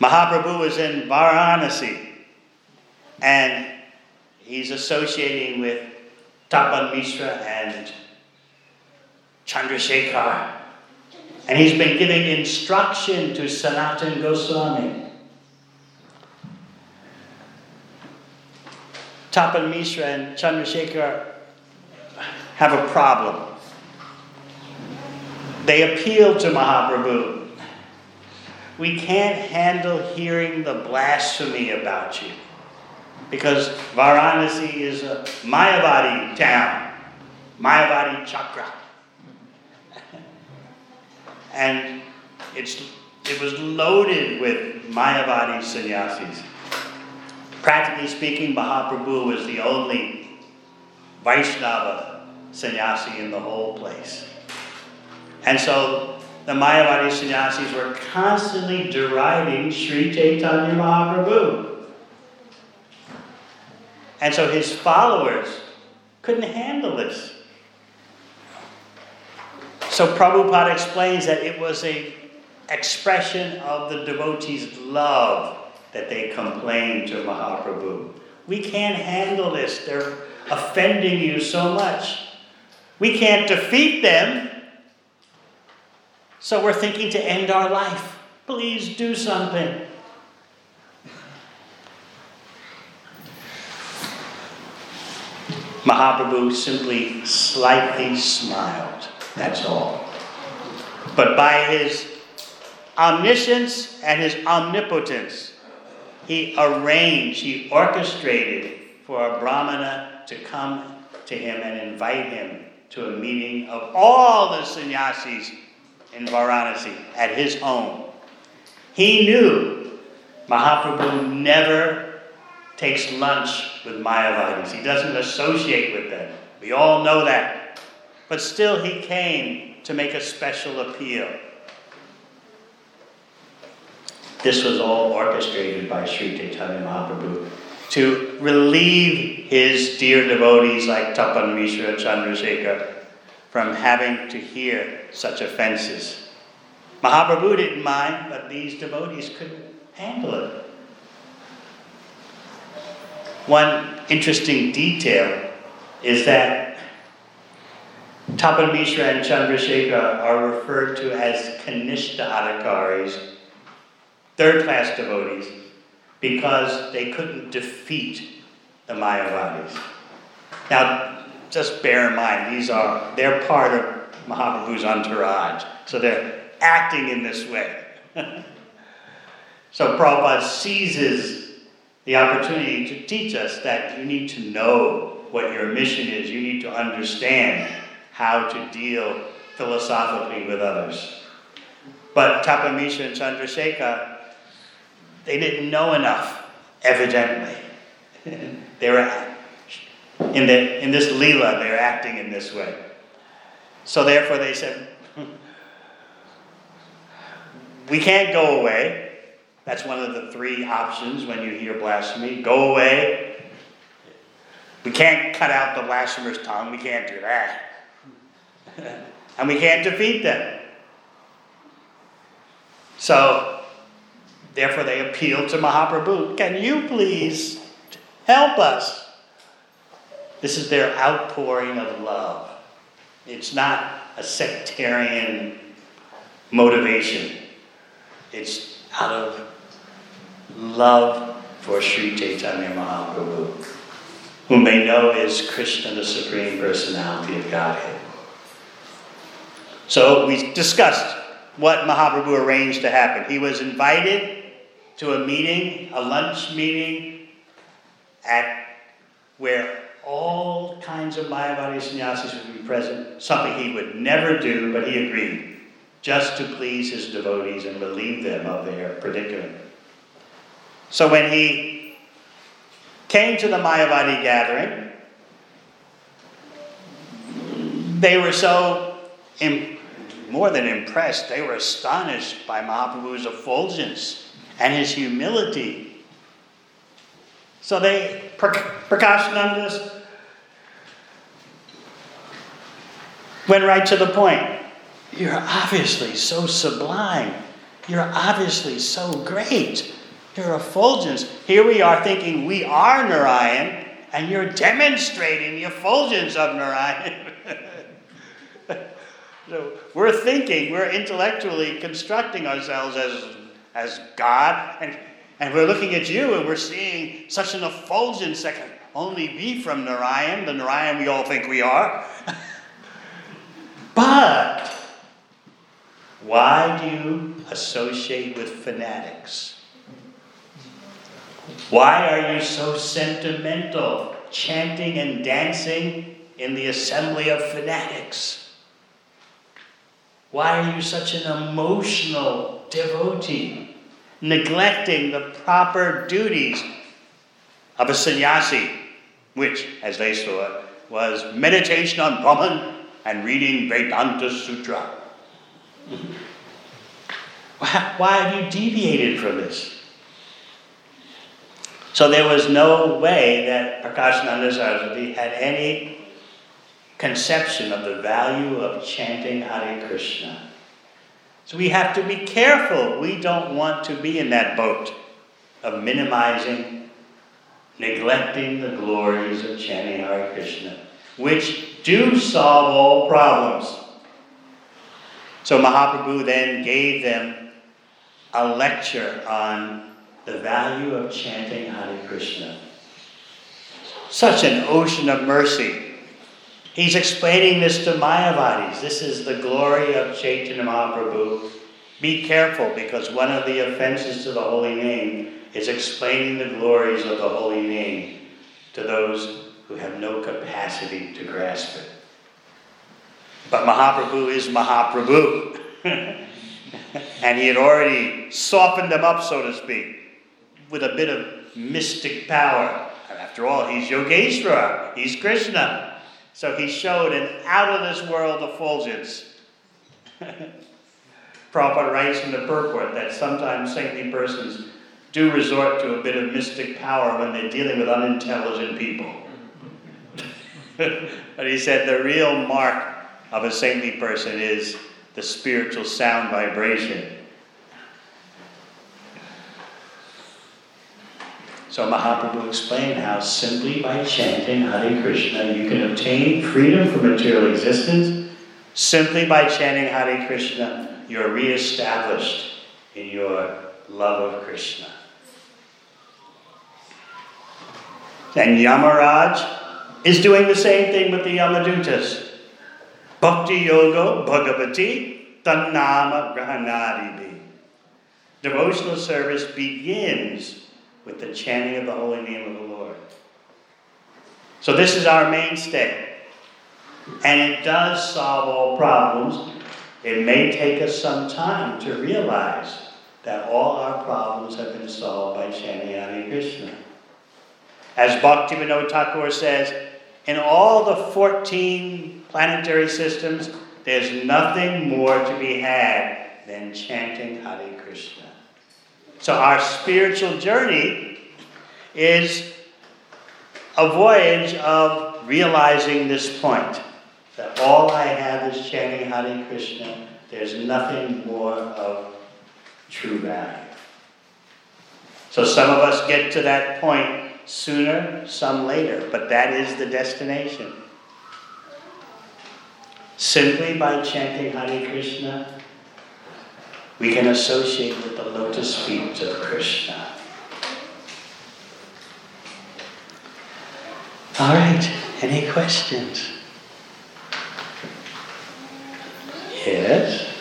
Mahaprabhu is in Varanasi and he's associating with Tapan Mishra and Chandrasekhar. And he's been giving instruction to Sanatan Goswami. Tapan Mishra and Chandrasekhar have a problem. They appeal to Mahaprabhu. We can't handle hearing the blasphemy about you because Varanasi is a Mayavadi town, Mayavadi chakra. and it's, it was loaded with Mayavadi sannyasis. Practically speaking, Mahaprabhu was the only Vaishnava sannyasi in the whole place. And so the Mayavadi sannyasis were constantly deriding Sri Chaitanya Mahaprabhu. And so his followers couldn't handle this. So Prabhupada explains that it was a expression of the devotees' love that they complained to Mahaprabhu. We can't handle this. They're offending you so much. We can't defeat them. So we're thinking to end our life. Please do something. Mahaprabhu simply slightly smiled. That's all. But by his omniscience and his omnipotence, he arranged, he orchestrated for a Brahmana to come to him and invite him to a meeting of all the sannyasis in Varanasi at his home. He knew Mahaprabhu never takes lunch with Mayavadis. He doesn't associate with them. We all know that. But still, he came to make a special appeal. This was all orchestrated by Sri Chaitanya Mahaprabhu to relieve his dear devotees like Tapan Mishra Chandrasekhar from having to hear such offenses. Mahaprabhu didn't mind, but these devotees couldn't handle it. One interesting detail is that Tapan Mishra and Chandrasekhar are referred to as Kanishta Adhikaris, third class devotees, because they couldn't defeat the Mayavadis. Now, just bear in mind, these are, they're part of Mahaprabhu's entourage, so they're acting in this way. so Prabhupada seizes the opportunity to teach us that you need to know what your mission is. You need to understand how to deal philosophically with others. But Tapan Mishra and Chandrasekhar, they didn't know enough, evidently. they were in, the, in this lila, they were acting in this way. So therefore they said, we can't go away. That's one of the three options when you hear blasphemy. Go away. We can't cut out the blasphemer's tongue. We can't do that. and we can't defeat them. So, therefore, they appeal to Mahaprabhu Can you please help us? This is their outpouring of love. It's not a sectarian motivation, it's out of love for Sri Chaitanya Mahaprabhu, whom they know is Krishna, the Supreme Personality of Godhead. So we discussed what Mahaprabhu arranged to happen. He was invited to a meeting, a lunch meeting, at where all kinds of Mayavadi sannyasis would be present, something he would never do, but he agreed, just to please his devotees and relieve them of their predicament. So when he came to the Mayavadi gathering, they were so Im- more than impressed, they were astonished by Mahaprabhu's effulgence and his humility. So they, Prakashanandas went right to the point. You're obviously so sublime. You're obviously so great. Your effulgence. Here we are thinking we are Narayan, and you're demonstrating the effulgence of Narayan. so we're thinking, we're intellectually constructing ourselves as, as God, and, and we're looking at you and we're seeing such an effulgence that can only be from Narayan, the Narayan we all think we are. but why do you associate with fanatics? Why are you so sentimental, chanting and dancing in the assembly of fanatics? Why are you such an emotional devotee, neglecting the proper duties of a sannyasi, which, as they saw it, was meditation on Brahman and reading Vedanta Sutra? Why have you deviated from this? So there was no way that Prakashananda Saraswati had any conception of the value of chanting Hare Krishna. So we have to be careful. We don't want to be in that boat of minimizing, neglecting the glories of chanting Hare Krishna, which do solve all problems. So Mahaprabhu then gave them a lecture on the value of chanting Hare Krishna. Such an ocean of mercy. He's explaining this to Mayavadis. This is the glory of Chaitanya Mahaprabhu. Be careful because one of the offenses to the holy name is explaining the glories of the holy name to those who have no capacity to grasp it. But Mahaprabhu is Mahaprabhu. and he had already softened them up, so to speak with a bit of mystic power. And after all, he's Yogeshwara, he's Krishna. So he showed an out of this world effulgence. Prabhupada writes in the purport that sometimes saintly persons do resort to a bit of mystic power when they're dealing with unintelligent people. but he said the real mark of a saintly person is the spiritual sound vibration So Mahaprabhu explained how simply by chanting Hare Krishna you can obtain freedom from material existence. Simply by chanting Hare Krishna, you're reestablished in your love of Krishna. And Yamaraj is doing the same thing with the Yamadutas. Bhakti Yoga Bhagavati Tannama Grahanadibi. Devotional service begins with the chanting of the holy name of the Lord. So, this is our mainstay. And it does solve all problems. It may take us some time to realize that all our problems have been solved by chanting Hare Krishna. As Bhaktivinoda Thakur says, in all the 14 planetary systems, there's nothing more to be had than chanting Hare. So our spiritual journey is a voyage of realizing this point that all I have is chanting Hare Krishna. There's nothing more of true value. So some of us get to that point sooner, some later, but that is the destination. Simply by chanting Hare Krishna, we can associate with the lotus feet of Krishna. All right, any questions? Yes?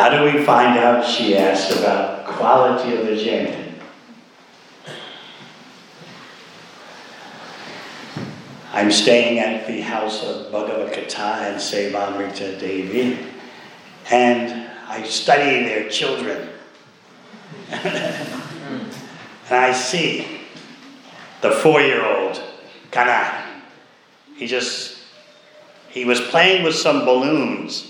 How do we find out, she asked, about quality of the chanting? I'm staying at the house of Bhagavad Gita and Sevamrita Devi, and I study their children. and I see the four year old, Kanai. He just, he was playing with some balloons,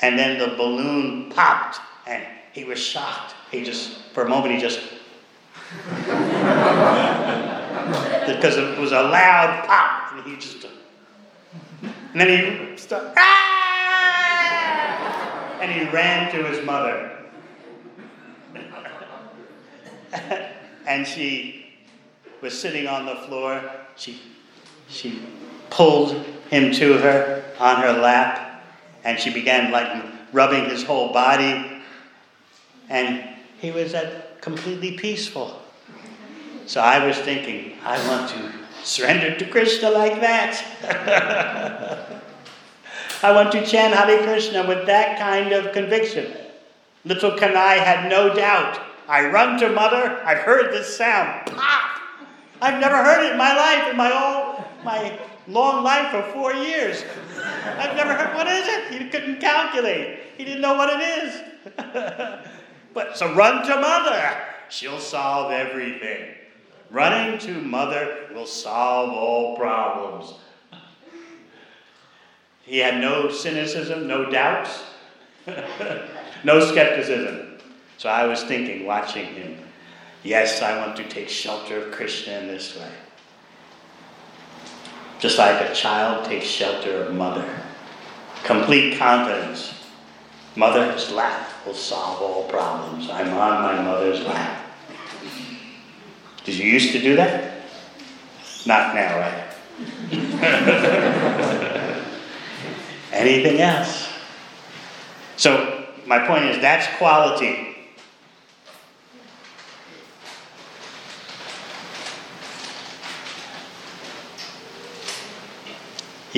and then the balloon popped, and he was shocked. He just, for a moment, he just, because it was a loud pop, and he just, and then he started, ah! and he ran to his mother. and she was sitting on the floor. She, she pulled him to her on her lap, and she began like rubbing his whole body, and he was at completely peaceful. So I was thinking, I want to surrender to Krishna like that. I want to chant Hare Krishna with that kind of conviction. Little Kanai had no doubt. I run to mother, I've heard this sound. Pop! I've never heard it in my life, in my whole my long life of four years. I've never heard what is it? He couldn't calculate. He didn't know what it is. but so run to mother. She'll solve everything. Running to mother will solve all problems. He had no cynicism, no doubts, no skepticism. So I was thinking, watching him, yes, I want to take shelter of Krishna in this way. Just like a child takes shelter of mother. Complete confidence. Mother's lap will solve all problems. I'm on my mother's lap. Did you used to do that? Not now, right? Anything else? So, my point is that's quality.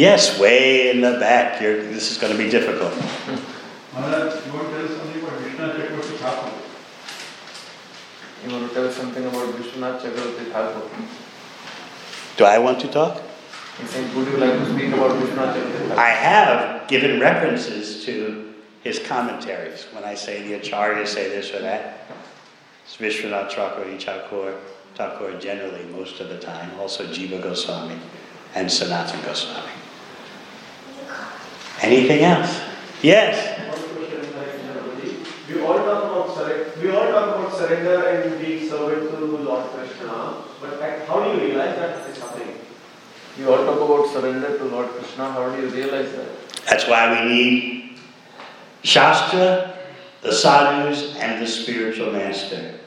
Yes, way in the back. You're, this is going to be difficult.
You want to tell something about Vishnu Chakravarti Thakur?
You want to tell something about Vishwanath Chakravarti Thakur?
Do I want to talk?
He said, would you like to speak about Vishwanath Chakravarti
I have given references to his commentaries. When I say the Acharyas say this or that, it's Vishwanath Chakravarti Thakur, Thakur generally most of the time, also Jiva Goswami and Sanatana Goswami. Anything else? Yes.
We all talk about surrender. We all talk about surrender and being servant to Lord Krishna. But how do you realize that is happening?
You all talk about surrender to Lord Krishna. How do you realize that?
That's why we need Shastra, the sadhus, and the spiritual master.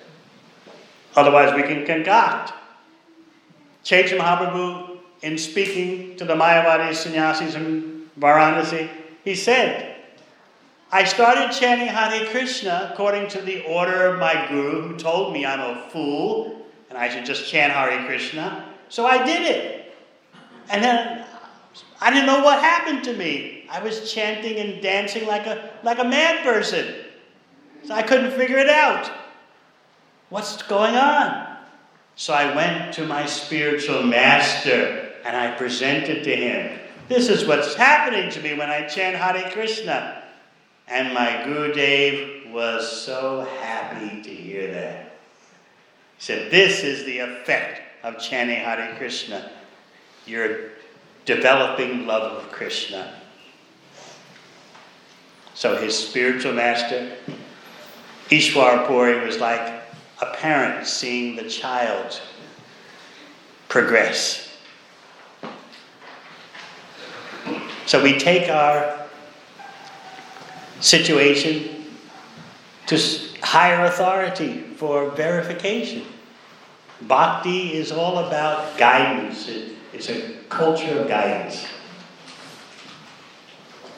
Otherwise, we can concoct. Chaitanya Mahaprabhu, in speaking to the Mayavadi sannyasis in Varanasi, he said, I started chanting Hare Krishna according to the order of my guru who told me I'm a fool and I should just chant Hare Krishna. So I did it. And then I didn't know what happened to me. I was chanting and dancing like a, like a mad person. So I couldn't figure it out. What's going on? So I went to my spiritual master and I presented to him. This is what's happening to me when I chant Hare Krishna. And my Gurudev was so happy to hear that. He said, This is the effect of chanting Hare Krishna. You're developing love of Krishna. So his spiritual master, Ishwar Puri, was like a parent seeing the child progress. So we take our situation to higher authority for verification. Bhakti is all about guidance, it's a culture of guidance.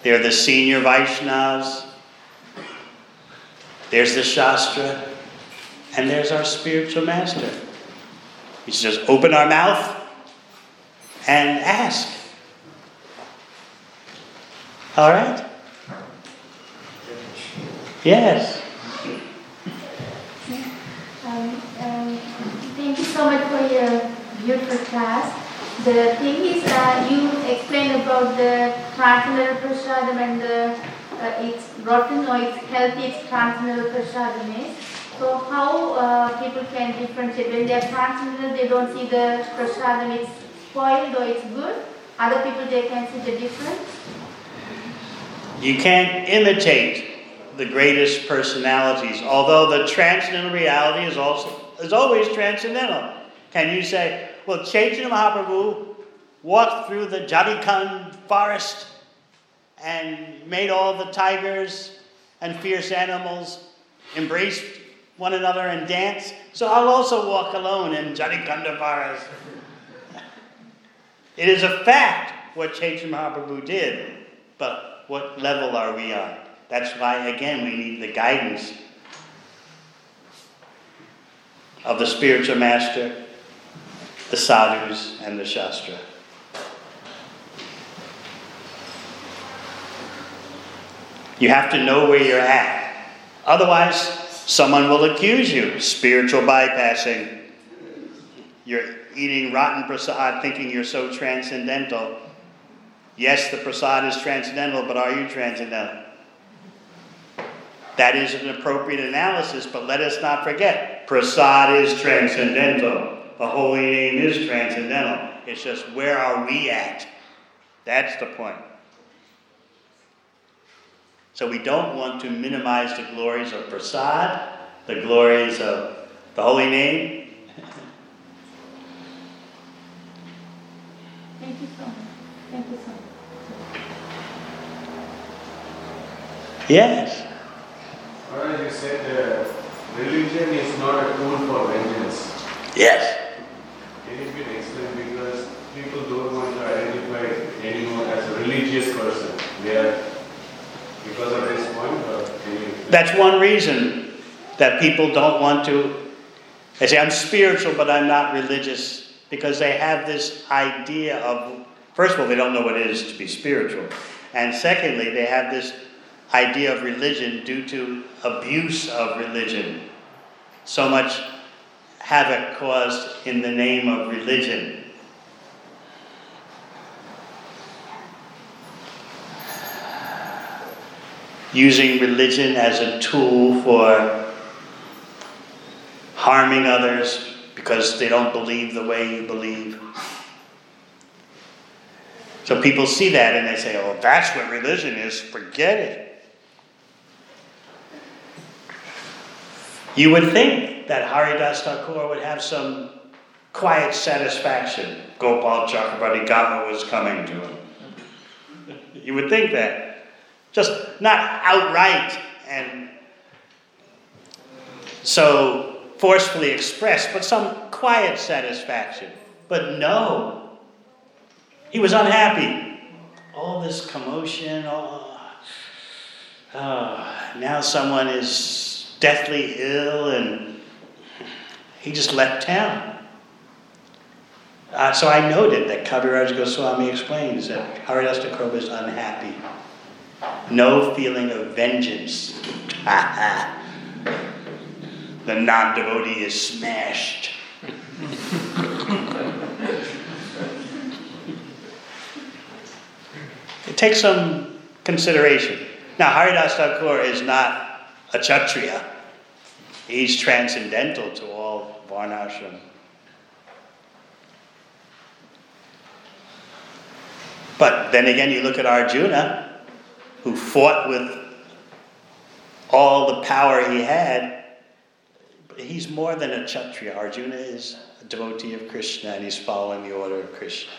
They're the senior Vaishnavas, there's the Shastra, and there's our spiritual master. We just open our mouth and ask. All right? Yes.
Um, um, thank you so much for your beautiful class. The thing is that you explained about the transcendental prasadam and the uh, it's rotten or it's healthy, it's transcendental prasadam is. So how uh, people can differentiate when they are transcendental, they don't see the prasadam, it's spoiled or it's good. Other people they can see the difference.
You can't imitate the greatest personalities, although the transcendental reality is also is always transcendental. Can you say, well, Chaitanya Mahaprabhu walked through the Jharkhand forest and made all the tigers and fierce animals embrace one another and dance. So I'll also walk alone in Jharkhand forest. it is a fact what Chaitanya Mahaprabhu did, but what level are we on? That's why, again, we need the guidance of the spiritual master, the sadhus, and the shastra. You have to know where you're at. Otherwise, someone will accuse you spiritual bypassing. You're eating rotten prasad thinking you're so transcendental. Yes, the prasad is transcendental, but are you transcendental? That is an appropriate analysis, but let us not forget prasad is transcendental. The holy name is transcendental. It's just where are we at? That's the point. So we don't want to minimize the glories of prasad, the glories of the holy name.
Thank you so much. Thank you so much.
Yes.
Maharaj, you said uh, religion is not a tool for vengeance.
Yes.
Can it be explained because people don't want to identify anymore as a religious person? They are because of this point?
That's one reason that people don't want to. They say, I'm spiritual, but I'm not religious, because they have this idea of, first of all, they don't know what it is to be spiritual. And secondly, they have this idea of religion due to abuse of religion. So much havoc caused in the name of religion. Using religion as a tool for harming others because they don't believe the way you believe. So people see that and they say, oh, that's what religion is, forget it. You would think that Haridas Thakur would have some quiet satisfaction. Gopal Chakravarti Gama was coming to him. You would think that. Just not outright and so forcefully expressed, but some quiet satisfaction. But no, he was unhappy. All this commotion, all, oh, now someone is deathly ill, and he just left town. Uh, so I noted that Kaviraj Goswami explains that Haridas Thakur is unhappy. No feeling of vengeance. the non devotee is smashed. it takes some consideration. Now, Haridas Thakur is not a Kshatriya, he's transcendental to all Varnashram. But then again, you look at Arjuna, who fought with all the power he had. He's more than a Kshatriya. Arjuna is a devotee of Krishna and he's following the order of Krishna.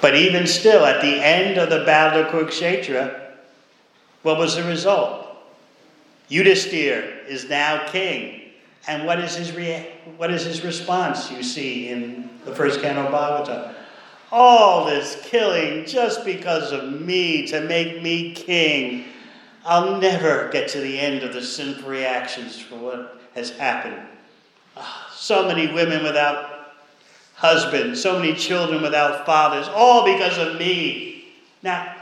But even still, at the end of the battle of Kurukshetra, what was the result? Yudhisthira is now king. And what is his, rea- what is his response, you see, in the first canto of Bhagavatam? All this killing just because of me, to make me king. I'll never get to the end of the sinful reactions for what has happened. Ah, so many women without husbands, so many children without fathers, all because of me. Now,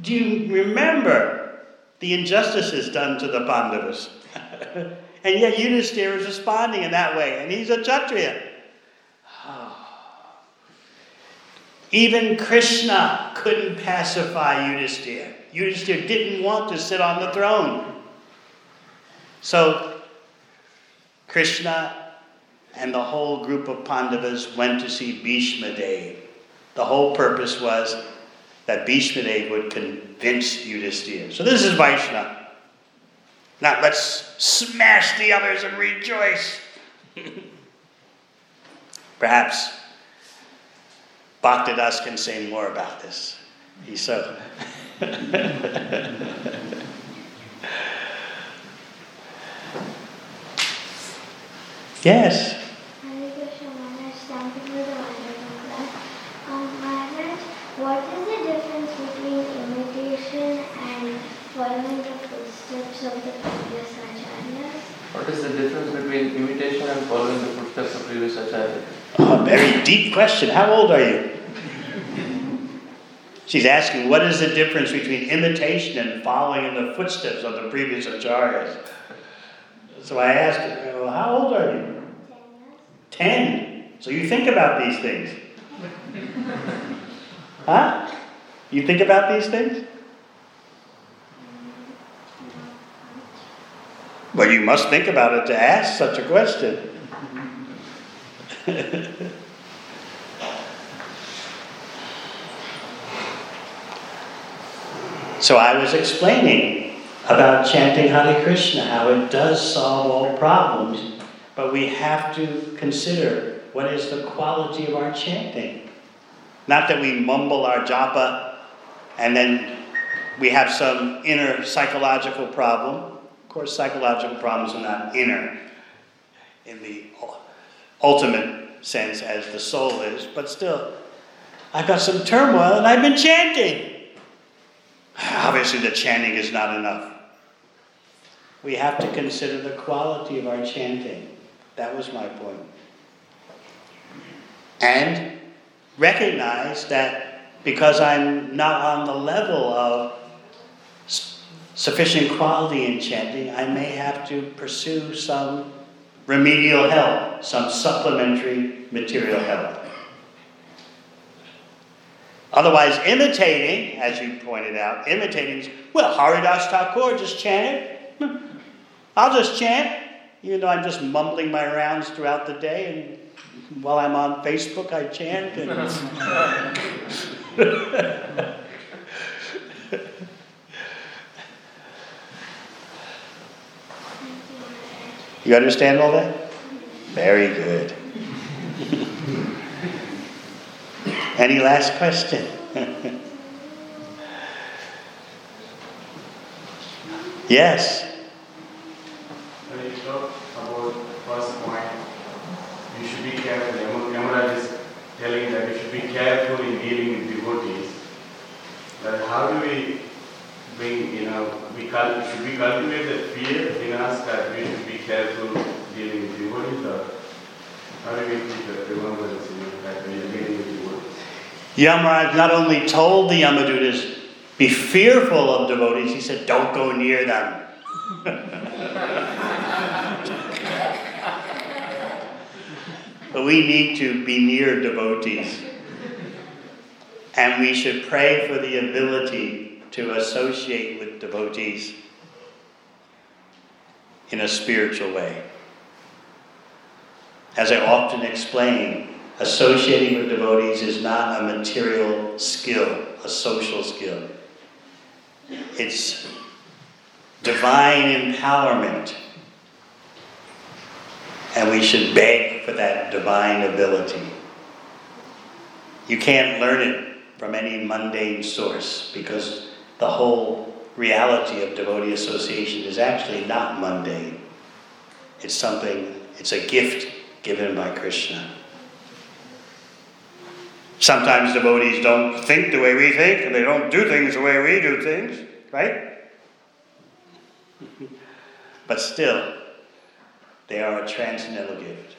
do you remember the injustices done to the Pandavas? and yet Yudhisthira is responding in that way, and he's a Kshatriya. Even Krishna couldn't pacify Yudhisthira. Yudhisthira didn't want to sit on the throne. So Krishna and the whole group of Pandavas went to see Bhishma Dev. The whole purpose was that Bhishma Dev would convince Yudhisthira. So this is Vaishnava. Now let's smash the others and rejoice. Perhaps Bhaktidas can say more about this. He's so. yes.
Hare Krishna Maharaj, thank you for the wonderful class. Um, Maharaj, what is the difference between imitation and following the footsteps of the previous acharyas?
What is the difference between imitation and following the footsteps of previous acharya?
Oh, question. How old are you? She's asking, what is the difference between imitation and following in the footsteps of the previous acharyas? So I asked her, well, how old are you?
Ten?
Ten. So you think about these things. Huh? You think about these things? Well, you must think about it to ask such a question. so I was explaining about chanting Hare Krishna, how it does solve all problems, but we have to consider what is the quality of our chanting. Not that we mumble our japa and then we have some inner psychological problem. Of course, psychological problems are not inner in the ultimate sense as the soul is, but still, I've got some turmoil and I've been chanting. Obviously, the chanting is not enough. We have to consider the quality of our chanting. That was my point. And recognize that because I'm not on the level of sufficient quality in chanting, I may have to pursue some remedial help, some supplementary material help. Otherwise, imitating, as you pointed out, imitating, well, Haridas Thakur just chanted. Hmm. I'll just chant, even though I'm just mumbling my rounds throughout the day, and while I'm on Facebook, I chant. And you understand all that? Very good. Any last question? yes.
When you talk about first point, you should be careful. Yam- Yamaraj is telling that you should be careful in dealing with devotees. But how do we bring, you know, we cul- should we cultivate the fear in us that we should be careful dealing with devotees, or how do we keep the remembrance you know, that we are dealing with devotees?
Yamaraj not only told the Yamadutas, be fearful of devotees, he said, don't go near them. but we need to be near devotees. And we should pray for the ability to associate with devotees in a spiritual way. As I often explain, associating with devotees is not a material skill, a social skill. It's divine empowerment. And we should beg for that divine ability. You can't learn it from any mundane source because the whole reality of devotee association is actually not mundane. It's something, it's a gift given by Krishna. Sometimes devotees don't think the way we think, and they don't do things the way we do things, right? but still, they are a transcendental gift.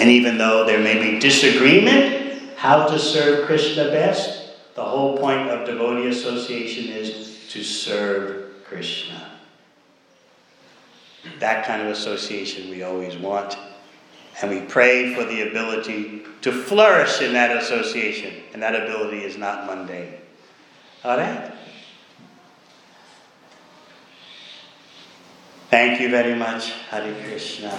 And even though there may be disagreement how to serve Krishna best, the whole point of devotee association is to serve Krishna. That kind of association we always want And we pray for the ability to flourish in that association, and that ability is not mundane. All right? Thank you very much. Hare Krishna.